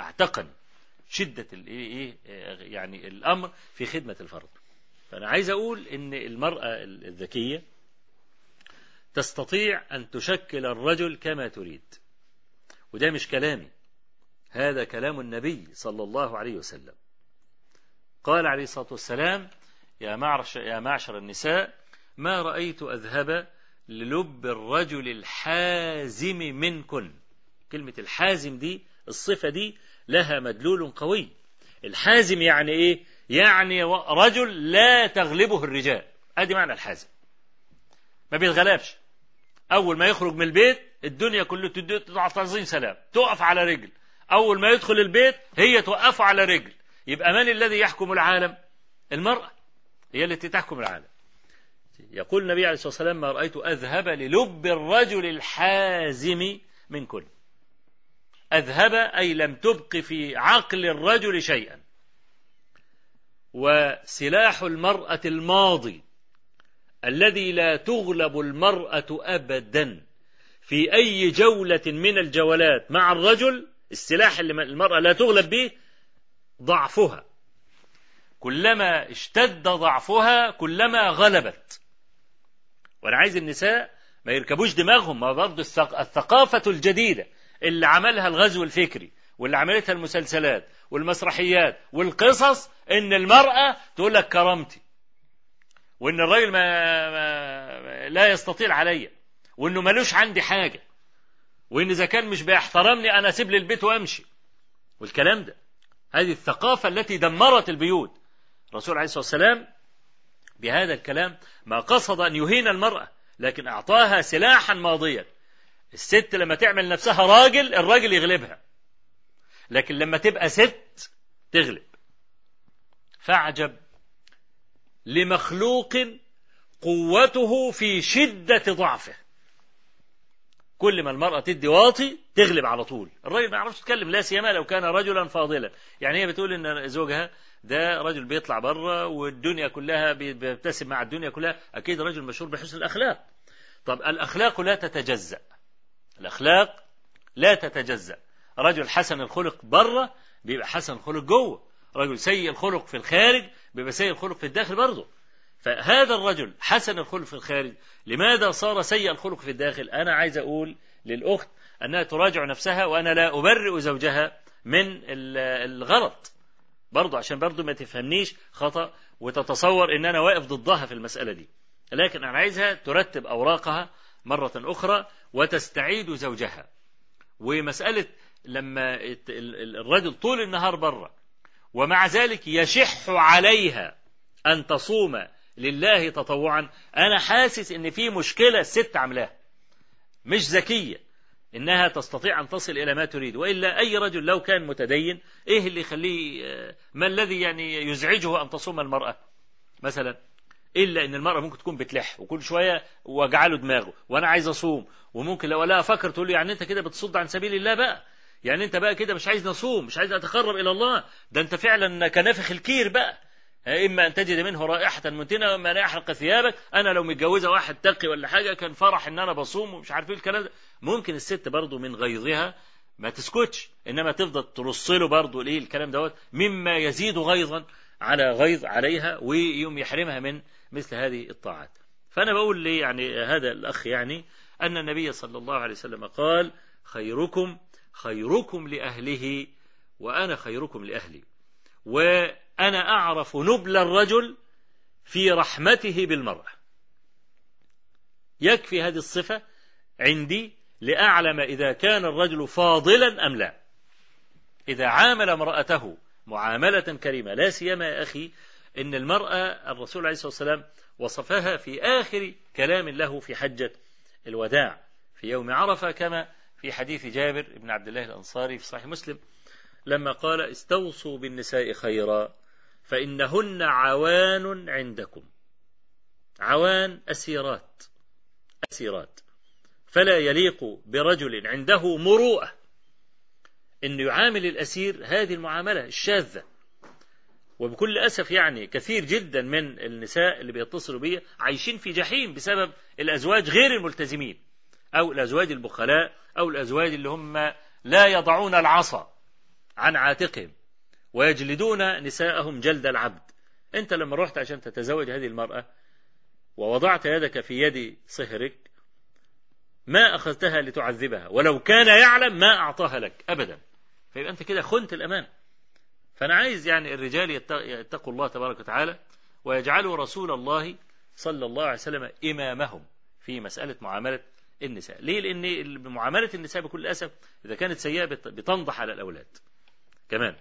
أعتقني. شدة الإيه يعني الأمر في خدمة الفرد. فأنا عايز أقول إن المرأة الذكية تستطيع أن تشكل الرجل كما تريد. وده مش كلامي. هذا كلام النبي صلى الله عليه وسلم. قال عليه الصلاة والسلام يا معشر, يا معشر النساء ما رأيت أذهب للب الرجل الحازم منكن. كلمة الحازم دي الصفة دي لها مدلول قوي. الحازم يعني إيه؟ يعني رجل لا تغلبه الرجال. أدي معنى الحازم. ما بيتغلبش. أول ما يخرج من البيت الدنيا كله تضعف تعظيم سلام. تقف على رجل. أول ما يدخل البيت هي توقفه على رجل. يبقى من الذي يحكم العالم؟ المرأة. هي التي تحكم العالم. يقول النبي عليه الصلاة والسلام ما رأيت أذهب للب الرجل الحازم من كل. أذهب أي لم تبق في عقل الرجل شيئا. وسلاح المرأة الماضي الذي لا تغلب المرأة أبدا. في أي جولة من الجولات مع الرجل السلاح اللي المرأة لا تغلب به ضعفها. كلما اشتد ضعفها كلما غلبت. وأنا عايز النساء ما يركبوش دماغهم ما برضه الثقافة الجديدة اللي عملها الغزو الفكري واللي عملتها المسلسلات والمسرحيات والقصص إن المرأة تقول لك كرامتي وإن الراجل ما, ما لا يستطيع عليا وإنه ملوش عندي حاجة. وإن إذا كان مش بيحترمني أنا أسيب لي البيت وأمشي. والكلام ده. هذه الثقافة التي دمرت البيوت. الرسول عليه الصلاة والسلام بهذا الكلام ما قصد أن يهين المرأة لكن أعطاها سلاحا ماضيا. الست لما تعمل نفسها راجل الراجل يغلبها. لكن لما تبقى ست تغلب. فاعجب لمخلوق قوته في شدة ضعفه. كل ما المرأة تدي واطي تغلب على طول. الراجل ما يعرفش يتكلم لا سيما لو كان رجلا فاضلا. يعني هي بتقول إن زوجها ده رجل بيطلع بره والدنيا كلها بيبتسم مع الدنيا كلها أكيد رجل مشهور بحسن الأخلاق. طب الأخلاق لا تتجزأ. الأخلاق لا تتجزأ. رجل حسن الخلق بره بيبقى حسن الخلق جوه. رجل سيء الخلق في الخارج بيبقى سيء الخلق في الداخل برضه. فهذا الرجل حسن الخلق في الخارج. لماذا صار سيء الخلق في الداخل؟ أنا عايز أقول للأخت أنها تراجع نفسها وأنا لا أبرئ زوجها من الغلط. برضه عشان برضه ما تفهمنيش خطأ وتتصور أن أنا واقف ضدها في المسألة دي. لكن أنا عايزها ترتب أوراقها مرة أخرى وتستعيد زوجها. ومسألة لما الرجل طول النهار بره ومع ذلك يشح عليها أن تصوم لله تطوعا. أنا حاسس إن في مشكلة الست عاملاها. مش ذكية. إنها تستطيع أن تصل إلى ما تريد. وإلا أي رجل لو كان متدين إيه اللي يخليه ما الذي يعني يزعجه أن تصوم المرأة؟ مثلا إلا إن المرأة ممكن تكون بتلح وكل شوية وجعله دماغه وأنا عايز أصوم. وممكن لو لا أفكر تقول له يعني أنت كده بتصد عن سبيل الله بقى. يعني أنت بقى كده مش عايز نصوم مش عايز أتقرب إلى الله. ده أنت فعلا كنافخ الكير بقى. إما أن تجد منه رائحة منتنة وإما أن يحرق ثيابك. أنا لو متجوزة واحد تقي ولا حاجة كان فرح إن أنا بصوم ومش عارف إيه الكلام ده. ممكن الست برضه من غيظها ما تسكتش إنما تفضل ترص له برضه ليه الكلام دوت؟ مما يزيد غيظا على غيظ عليها ويوم يحرمها من مثل هذه الطاعات. فأنا بقول لي يعني هذا الأخ يعني أن النبي صلى الله عليه وسلم قال خيركم خيركم لأهله وأنا خيركم لأهلي. وأنا أعرف نبل الرجل في رحمته بالمرأة. يكفي هذه الصفة عندي لأعلم إذا كان الرجل فاضلا أم لا. إذا عامل امرأته معاملة كريمة لا سيما يا أخي إن المرأة الرسول عليه الصلاة والسلام وصفها في آخر كلام له في حجة الوداع في يوم عرفة كما في حديث جابر بن عبد الله الأنصاري في صحيح مسلم لما قال استوصوا بالنساء خيرا. فإنهن عوان عندكم. عوان أسيرات. أسيرات. فلا يليق برجل عنده مروءة. أن يعامل الأسير هذه المعاملة الشاذة. وبكل أسف يعني كثير جدا من النساء اللي بيتصلوا بي عايشين في جحيم بسبب الأزواج غير الملتزمين. أو الأزواج البخلاء أو الأزواج اللي هم لا يضعون العصا عن عاتقهم. ويجلدون نساءهم جلد العبد. أنت لما رحت عشان تتزوج هذه المرأة ووضعت يدك في يد صهرك ما أخذتها لتعذبها. ولو كان يعلم ما أعطاها لك أبدا. فيبقى أنت كده خنت الأمان. فأنا عايز يعني الرجال يتقوا الله تبارك وتعالى ويجعلوا رسول الله صلى الله عليه وسلم إمامهم في مسألة معاملة النساء. ليه؟ لأن معاملة النساء بكل أسف إذا كانت سيئة بتنضح على الأولاد. كمان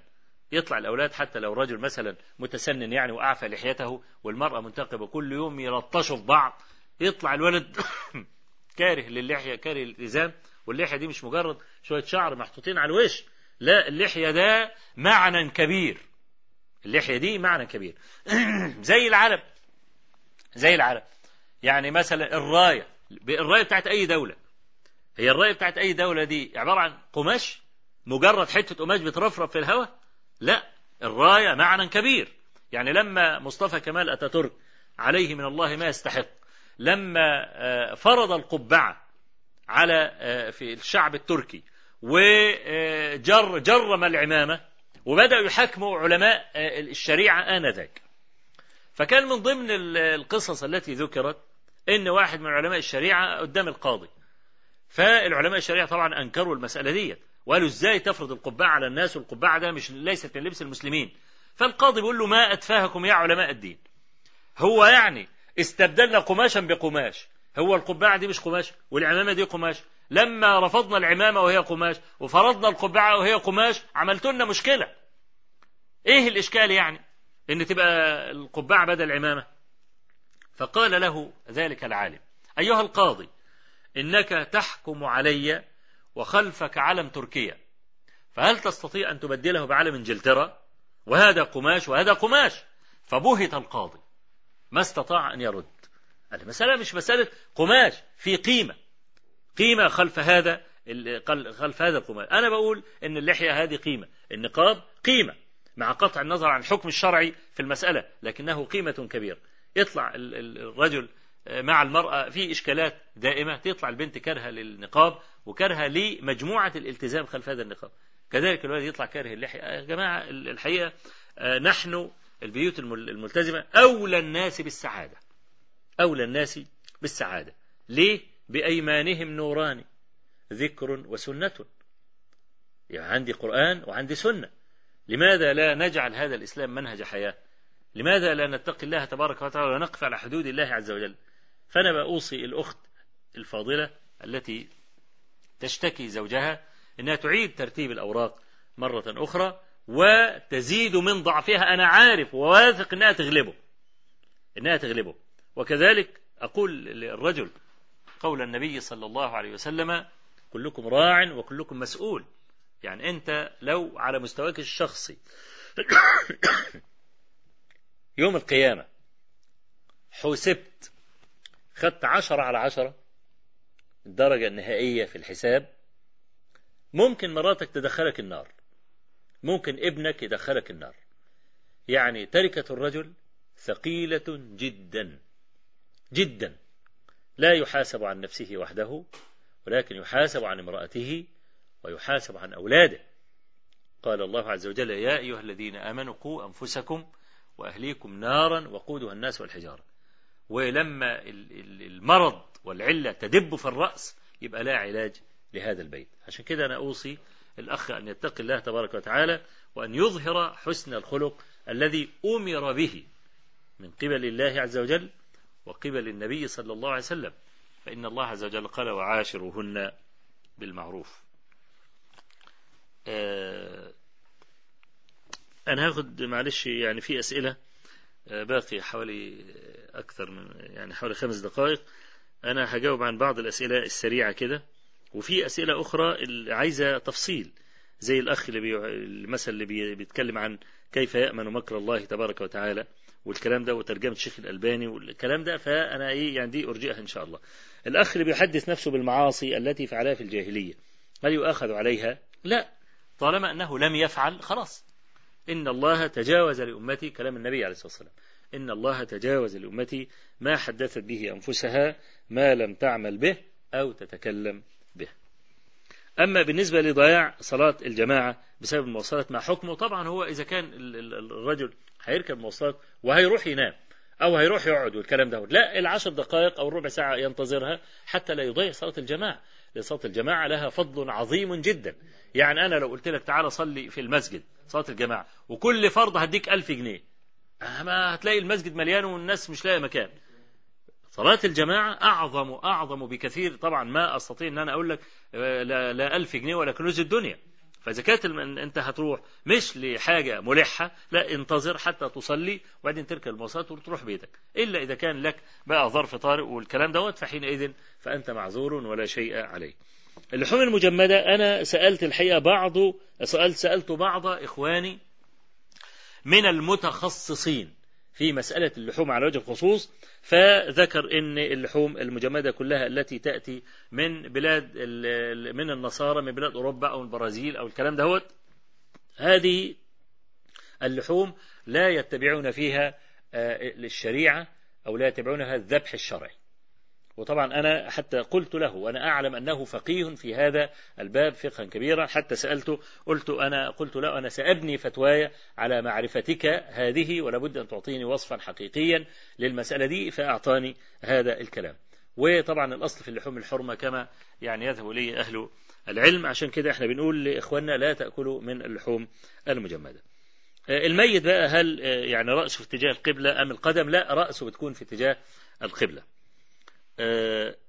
يطلع الأولاد حتى لو رجل مثلا متسنن يعني وأعفى لحيته والمرأة منتقبة كل يوم يلطشوا في بعض يطلع الولد كاره للحية كاره للإلتزام واللحية دي مش مجرد شوية شعر محطوطين على الوش لا اللحية ده معنى كبير. اللحية دي معنى كبير. زي العلم زي العلم يعني مثلا الراية الراية بتاعت أي دولة. هي الراية بتاعت أي دولة دي عبارة عن قماش مجرد حتة قماش بترفرف في الهواء لا الراية معنى كبير. يعني لما مصطفى كمال أتاتورك عليه من الله ما يستحق لما فرض القبعة على في الشعب التركي وجر جرم العمامة وبدأوا يحاكموا علماء الشريعة آنذاك. فكان من ضمن القصص التي ذكرت إن واحد من علماء الشريعة قدام القاضي. فالعلماء الشريعة طبعا أنكروا المسألة دي وقالوا إزاي تفرض القبعة على الناس والقبعة ده مش ليست من لبس المسلمين؟ فالقاضي بيقول له ما أتفاهكم يا علماء الدين. هو يعني استبدلنا قماشا بقماش. هو القبعة دي مش قماش والعمامة دي قماش. لما رفضنا العمامة وهي قماش وفرضنا القبعة وهي قماش عملت لنا مشكلة. إيه الإشكال يعني؟ إن تبقى القبعة بدل العمامة فقال له ذلك العالم. أيها القاضي إنك تحكم علي وخلفك علم تركيا. فهل تستطيع أن تبدله بعلم انجلترا؟ وهذا قماش وهذا قماش. فبهت القاضي. ما استطاع أن يرد. المسألة مش مسألة قماش في قيمة. قيمة خلف هذا خلف هذا القماش. أنا بقول إن اللحية هذه قيمة. النقاب قيمة. مع قطع النظر عن الحكم الشرعي في المسألة لكنه قيمة كبيرة. يطلع الرجل مع المرأة في إشكالات دائمة. تطلع البنت كرهة للنقاب. وكرهة لمجموعة الالتزام خلف هذا النقاب. كذلك الولد يطلع كاره اللحية. يا جماعة الحقيقة نحن البيوت الملتزمة أولى الناس بالسعادة. أولى الناس بالسعادة. ليه؟ بأيمانهم نوران. ذكر وسنة. يعني عندي قرآن وعندي سنة. لماذا لا نجعل هذا الإسلام منهج حياة؟ لماذا لا نتقي الله تبارك وتعالى ونقف على حدود الله عز وجل؟ فأنا بأوصي الأخت الفاضلة التي تشتكي زوجها أنها تعيد ترتيب الأوراق مرة أخرى وتزيد من ضعفها. أنا عارف وواثق أنها تغلبه أنها تغلبه. وكذلك أقول للرجل قول النبي صلى الله عليه وسلم كلكم راع وكلكم مسؤول. يعني أنت لو على مستواك الشخصي يوم القيامة حسبت خدت عشرة على عشرة الدرجة النهائية في الحساب ممكن مراتك تدخلك النار. ممكن ابنك يدخلك النار. يعني تركة الرجل ثقيلة جدا جدا. لا يحاسب عن نفسه وحده ولكن يحاسب عن امرأته ويحاسب عن أولاده. قال الله عز وجل يا أيها الذين آمنوا قوا أنفسكم وأهليكم نارا وقودها الناس والحجارة. ولما المرض والعلة تدب في الرأس يبقى لا علاج لهذا البيت. عشان كده أنا أوصي الأخ أن يتقي الله تبارك وتعالى وأن يظهر حسن الخلق الذي أمر به من قبل الله عز وجل وقبل النبي صلى الله عليه وسلم. فإن الله عز وجل قال وعاشروهن بالمعروف. أنا هاخد معلش يعني في أسئلة باقي حوالي أكثر من يعني حوالي خمس دقائق. أنا هجاوب عن بعض الأسئلة السريعة كده. وفي أسئلة أخرى عايزة تفصيل زي الأخ اللي بي... المثل اللي بي... بيتكلم عن كيف يأمن مكر الله تبارك وتعالى والكلام ده وترجمة الشيخ الألباني والكلام ده. فأنا إيه يعني دي أرجئها إن شاء الله. الأخ اللي بيحدث نفسه بالمعاصي التي فعلها في الجاهلية هل يؤاخذ عليها؟ لا. طالما أنه لم يفعل خلاص. إن الله تجاوز لأمتي كلام النبي عليه الصلاة والسلام. إن الله تجاوز لأمتي ما حدثت به أنفسها ما لم تعمل به أو تتكلم به. أما بالنسبة لضياع صلاة الجماعة بسبب المواصلات مع حكمه؟ طبعا هو إذا كان الرجل هيركب مواصلات وهيروح ينام أو هيروح يقعد والكلام ده لا العشر دقائق أو الربع ساعة ينتظرها حتى لا يضيع صلاة الجماعة. لصلاة الجماعة لها فضل عظيم جدا. يعني أنا لو قلت لك تعالى صلي في المسجد صلاة الجماعة وكل فرض هديك ألف جنيه ما هتلاقي المسجد مليان والناس مش لاقي مكان. صلاة الجماعة أعظم أعظم بكثير. طبعا ما أستطيع أن أنا أقول لك لا, لا ألف جنيه ولا كنوز الدنيا. فإذا كانت أنت هتروح مش لحاجة ملحة لا انتظر حتى تصلي وبعدين تركب المواصلات وتروح بيتك. إلا إذا كان لك بقى ظرف طارئ والكلام دوت فحينئذ فأنت معذور ولا شيء عليك. اللحوم المجمدة أنا سألت الحقيقة بعض سألت سألت بعض إخواني من المتخصصين في مسألة اللحوم على وجه الخصوص فذكر إن اللحوم المجمدة كلها التي تأتي من بلاد من النصارى من بلاد أوروبا أو البرازيل أو الكلام دهوت هذه اللحوم لا يتبعون فيها الشريعة أو لا يتبعونها الذبح الشرعي. وطبعا أنا حتى قلت له وأنا أعلم أنه فقيه في هذا الباب فقها كبيرا حتى سألته قلت أنا قلت له أنا سأبني فتواي على معرفتك هذه ولابد أن تعطيني وصفا حقيقيا للمسألة دي فأعطاني هذا الكلام. وطبعا الأصل في اللحوم الحرمة كما يعني يذهب لي أهل العلم. عشان كده إحنا بنقول لإخواننا لا تأكلوا من اللحوم المجمدة. الميت بقى هل يعني رأسه في اتجاه القبلة أم القدم؟ لا رأسه بتكون في اتجاه القبلة.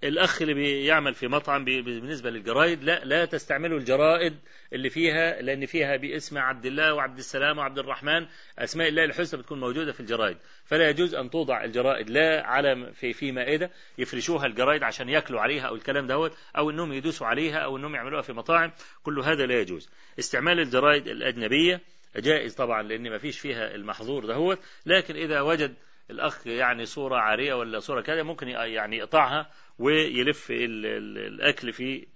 الأخ اللي بيعمل في مطعم بالنسبة للجرائد لا لا تستعملوا الجرائد اللي فيها لأن فيها باسم عبد الله وعبد السلام وعبد الرحمن أسماء الله الحسنى بتكون موجودة في الجرائد فلا يجوز أن توضع الجرائد لا على في في مائدة يفرشوها الجرائد عشان ياكلوا عليها أو الكلام دوت أو إنهم يدوسوا عليها أو إنهم يعملوها في مطاعم. كل هذا لا يجوز. استعمال الجرائد الأجنبية جائز طبعا لأن ما فيش فيها المحظور دهوت لكن إذا وجد الأخ يعني صورة عارية ولا صورة كذا ممكن يعني يقطعها ويلف ال- ال- الأكل في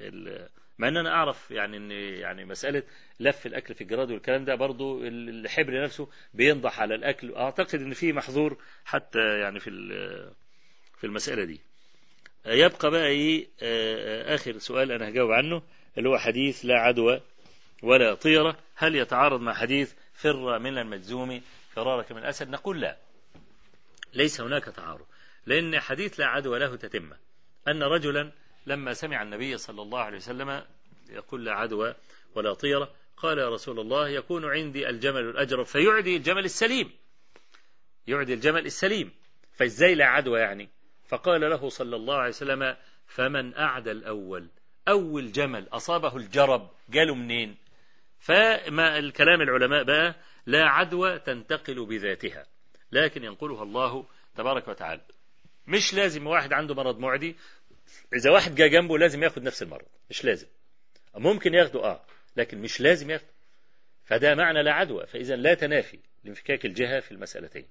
مع إن أنا أعرف يعني إن يعني مسألة لف الأكل في الجراد والكلام ده برضو ال- الحبر نفسه بينضح على الأكل. أعتقد إن في محظور حتى يعني في في المسألة دي. يبقى بقى إيه آه، آخر سؤال أنا هجاوب عنه اللي هو حديث لا عدوى ولا طيرة. هل يتعارض مع حديث فر من المجزوم فرارك من الأسد؟ نقول لا. ليس هناك تعارض. لأن حديث لا عدوى له تتمة. أن رجلا لما سمع النبي صلى الله عليه وسلم يقول لا عدوى ولا طيرة قال يا رسول الله يكون عندي الجمل الأجرب فيعدي الجمل السليم. يعدي الجمل السليم. فإزاي لا عدوى يعني؟ فقال له صلى الله عليه وسلم فمن أعدى الأول. أول جمل أصابه الجرب جاله منين؟ فما الكلام العلماء بقى لا عدوى تنتقل بذاتها. لكن ينقلها الله تبارك وتعالى. مش لازم واحد عنده مرض معدي. إذا واحد جاء جنبه لازم ياخد نفس المرض. مش لازم. ممكن ياخده آه. لكن مش لازم ياخده. فده معنى لا عدوى. فإذا لا تنافي لانفكاك الجهة في المسألتين.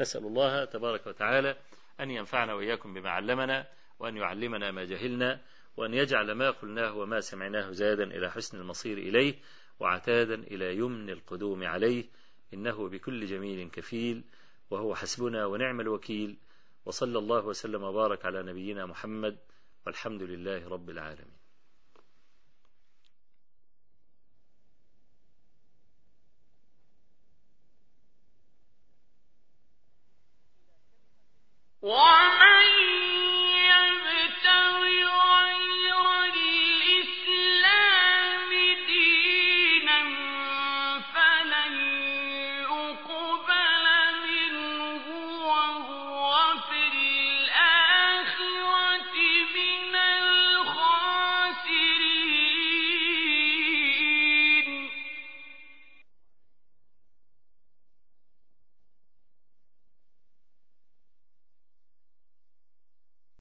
نسأل الله تبارك وتعالى أن ينفعنا وإياكم بما علمنا وأن يعلمنا ما جهلنا وأن يجعل ما قلناه وما سمعناه زادا إلى حسن المصير إليه وعتادا إلى يمن القدوم عليه. إنه بكل جميل كفيل. وهو حسبنا ونعم الوكيل وصلى الله وسلم وبارك على نبينا محمد والحمد لله رب العالمين. ومن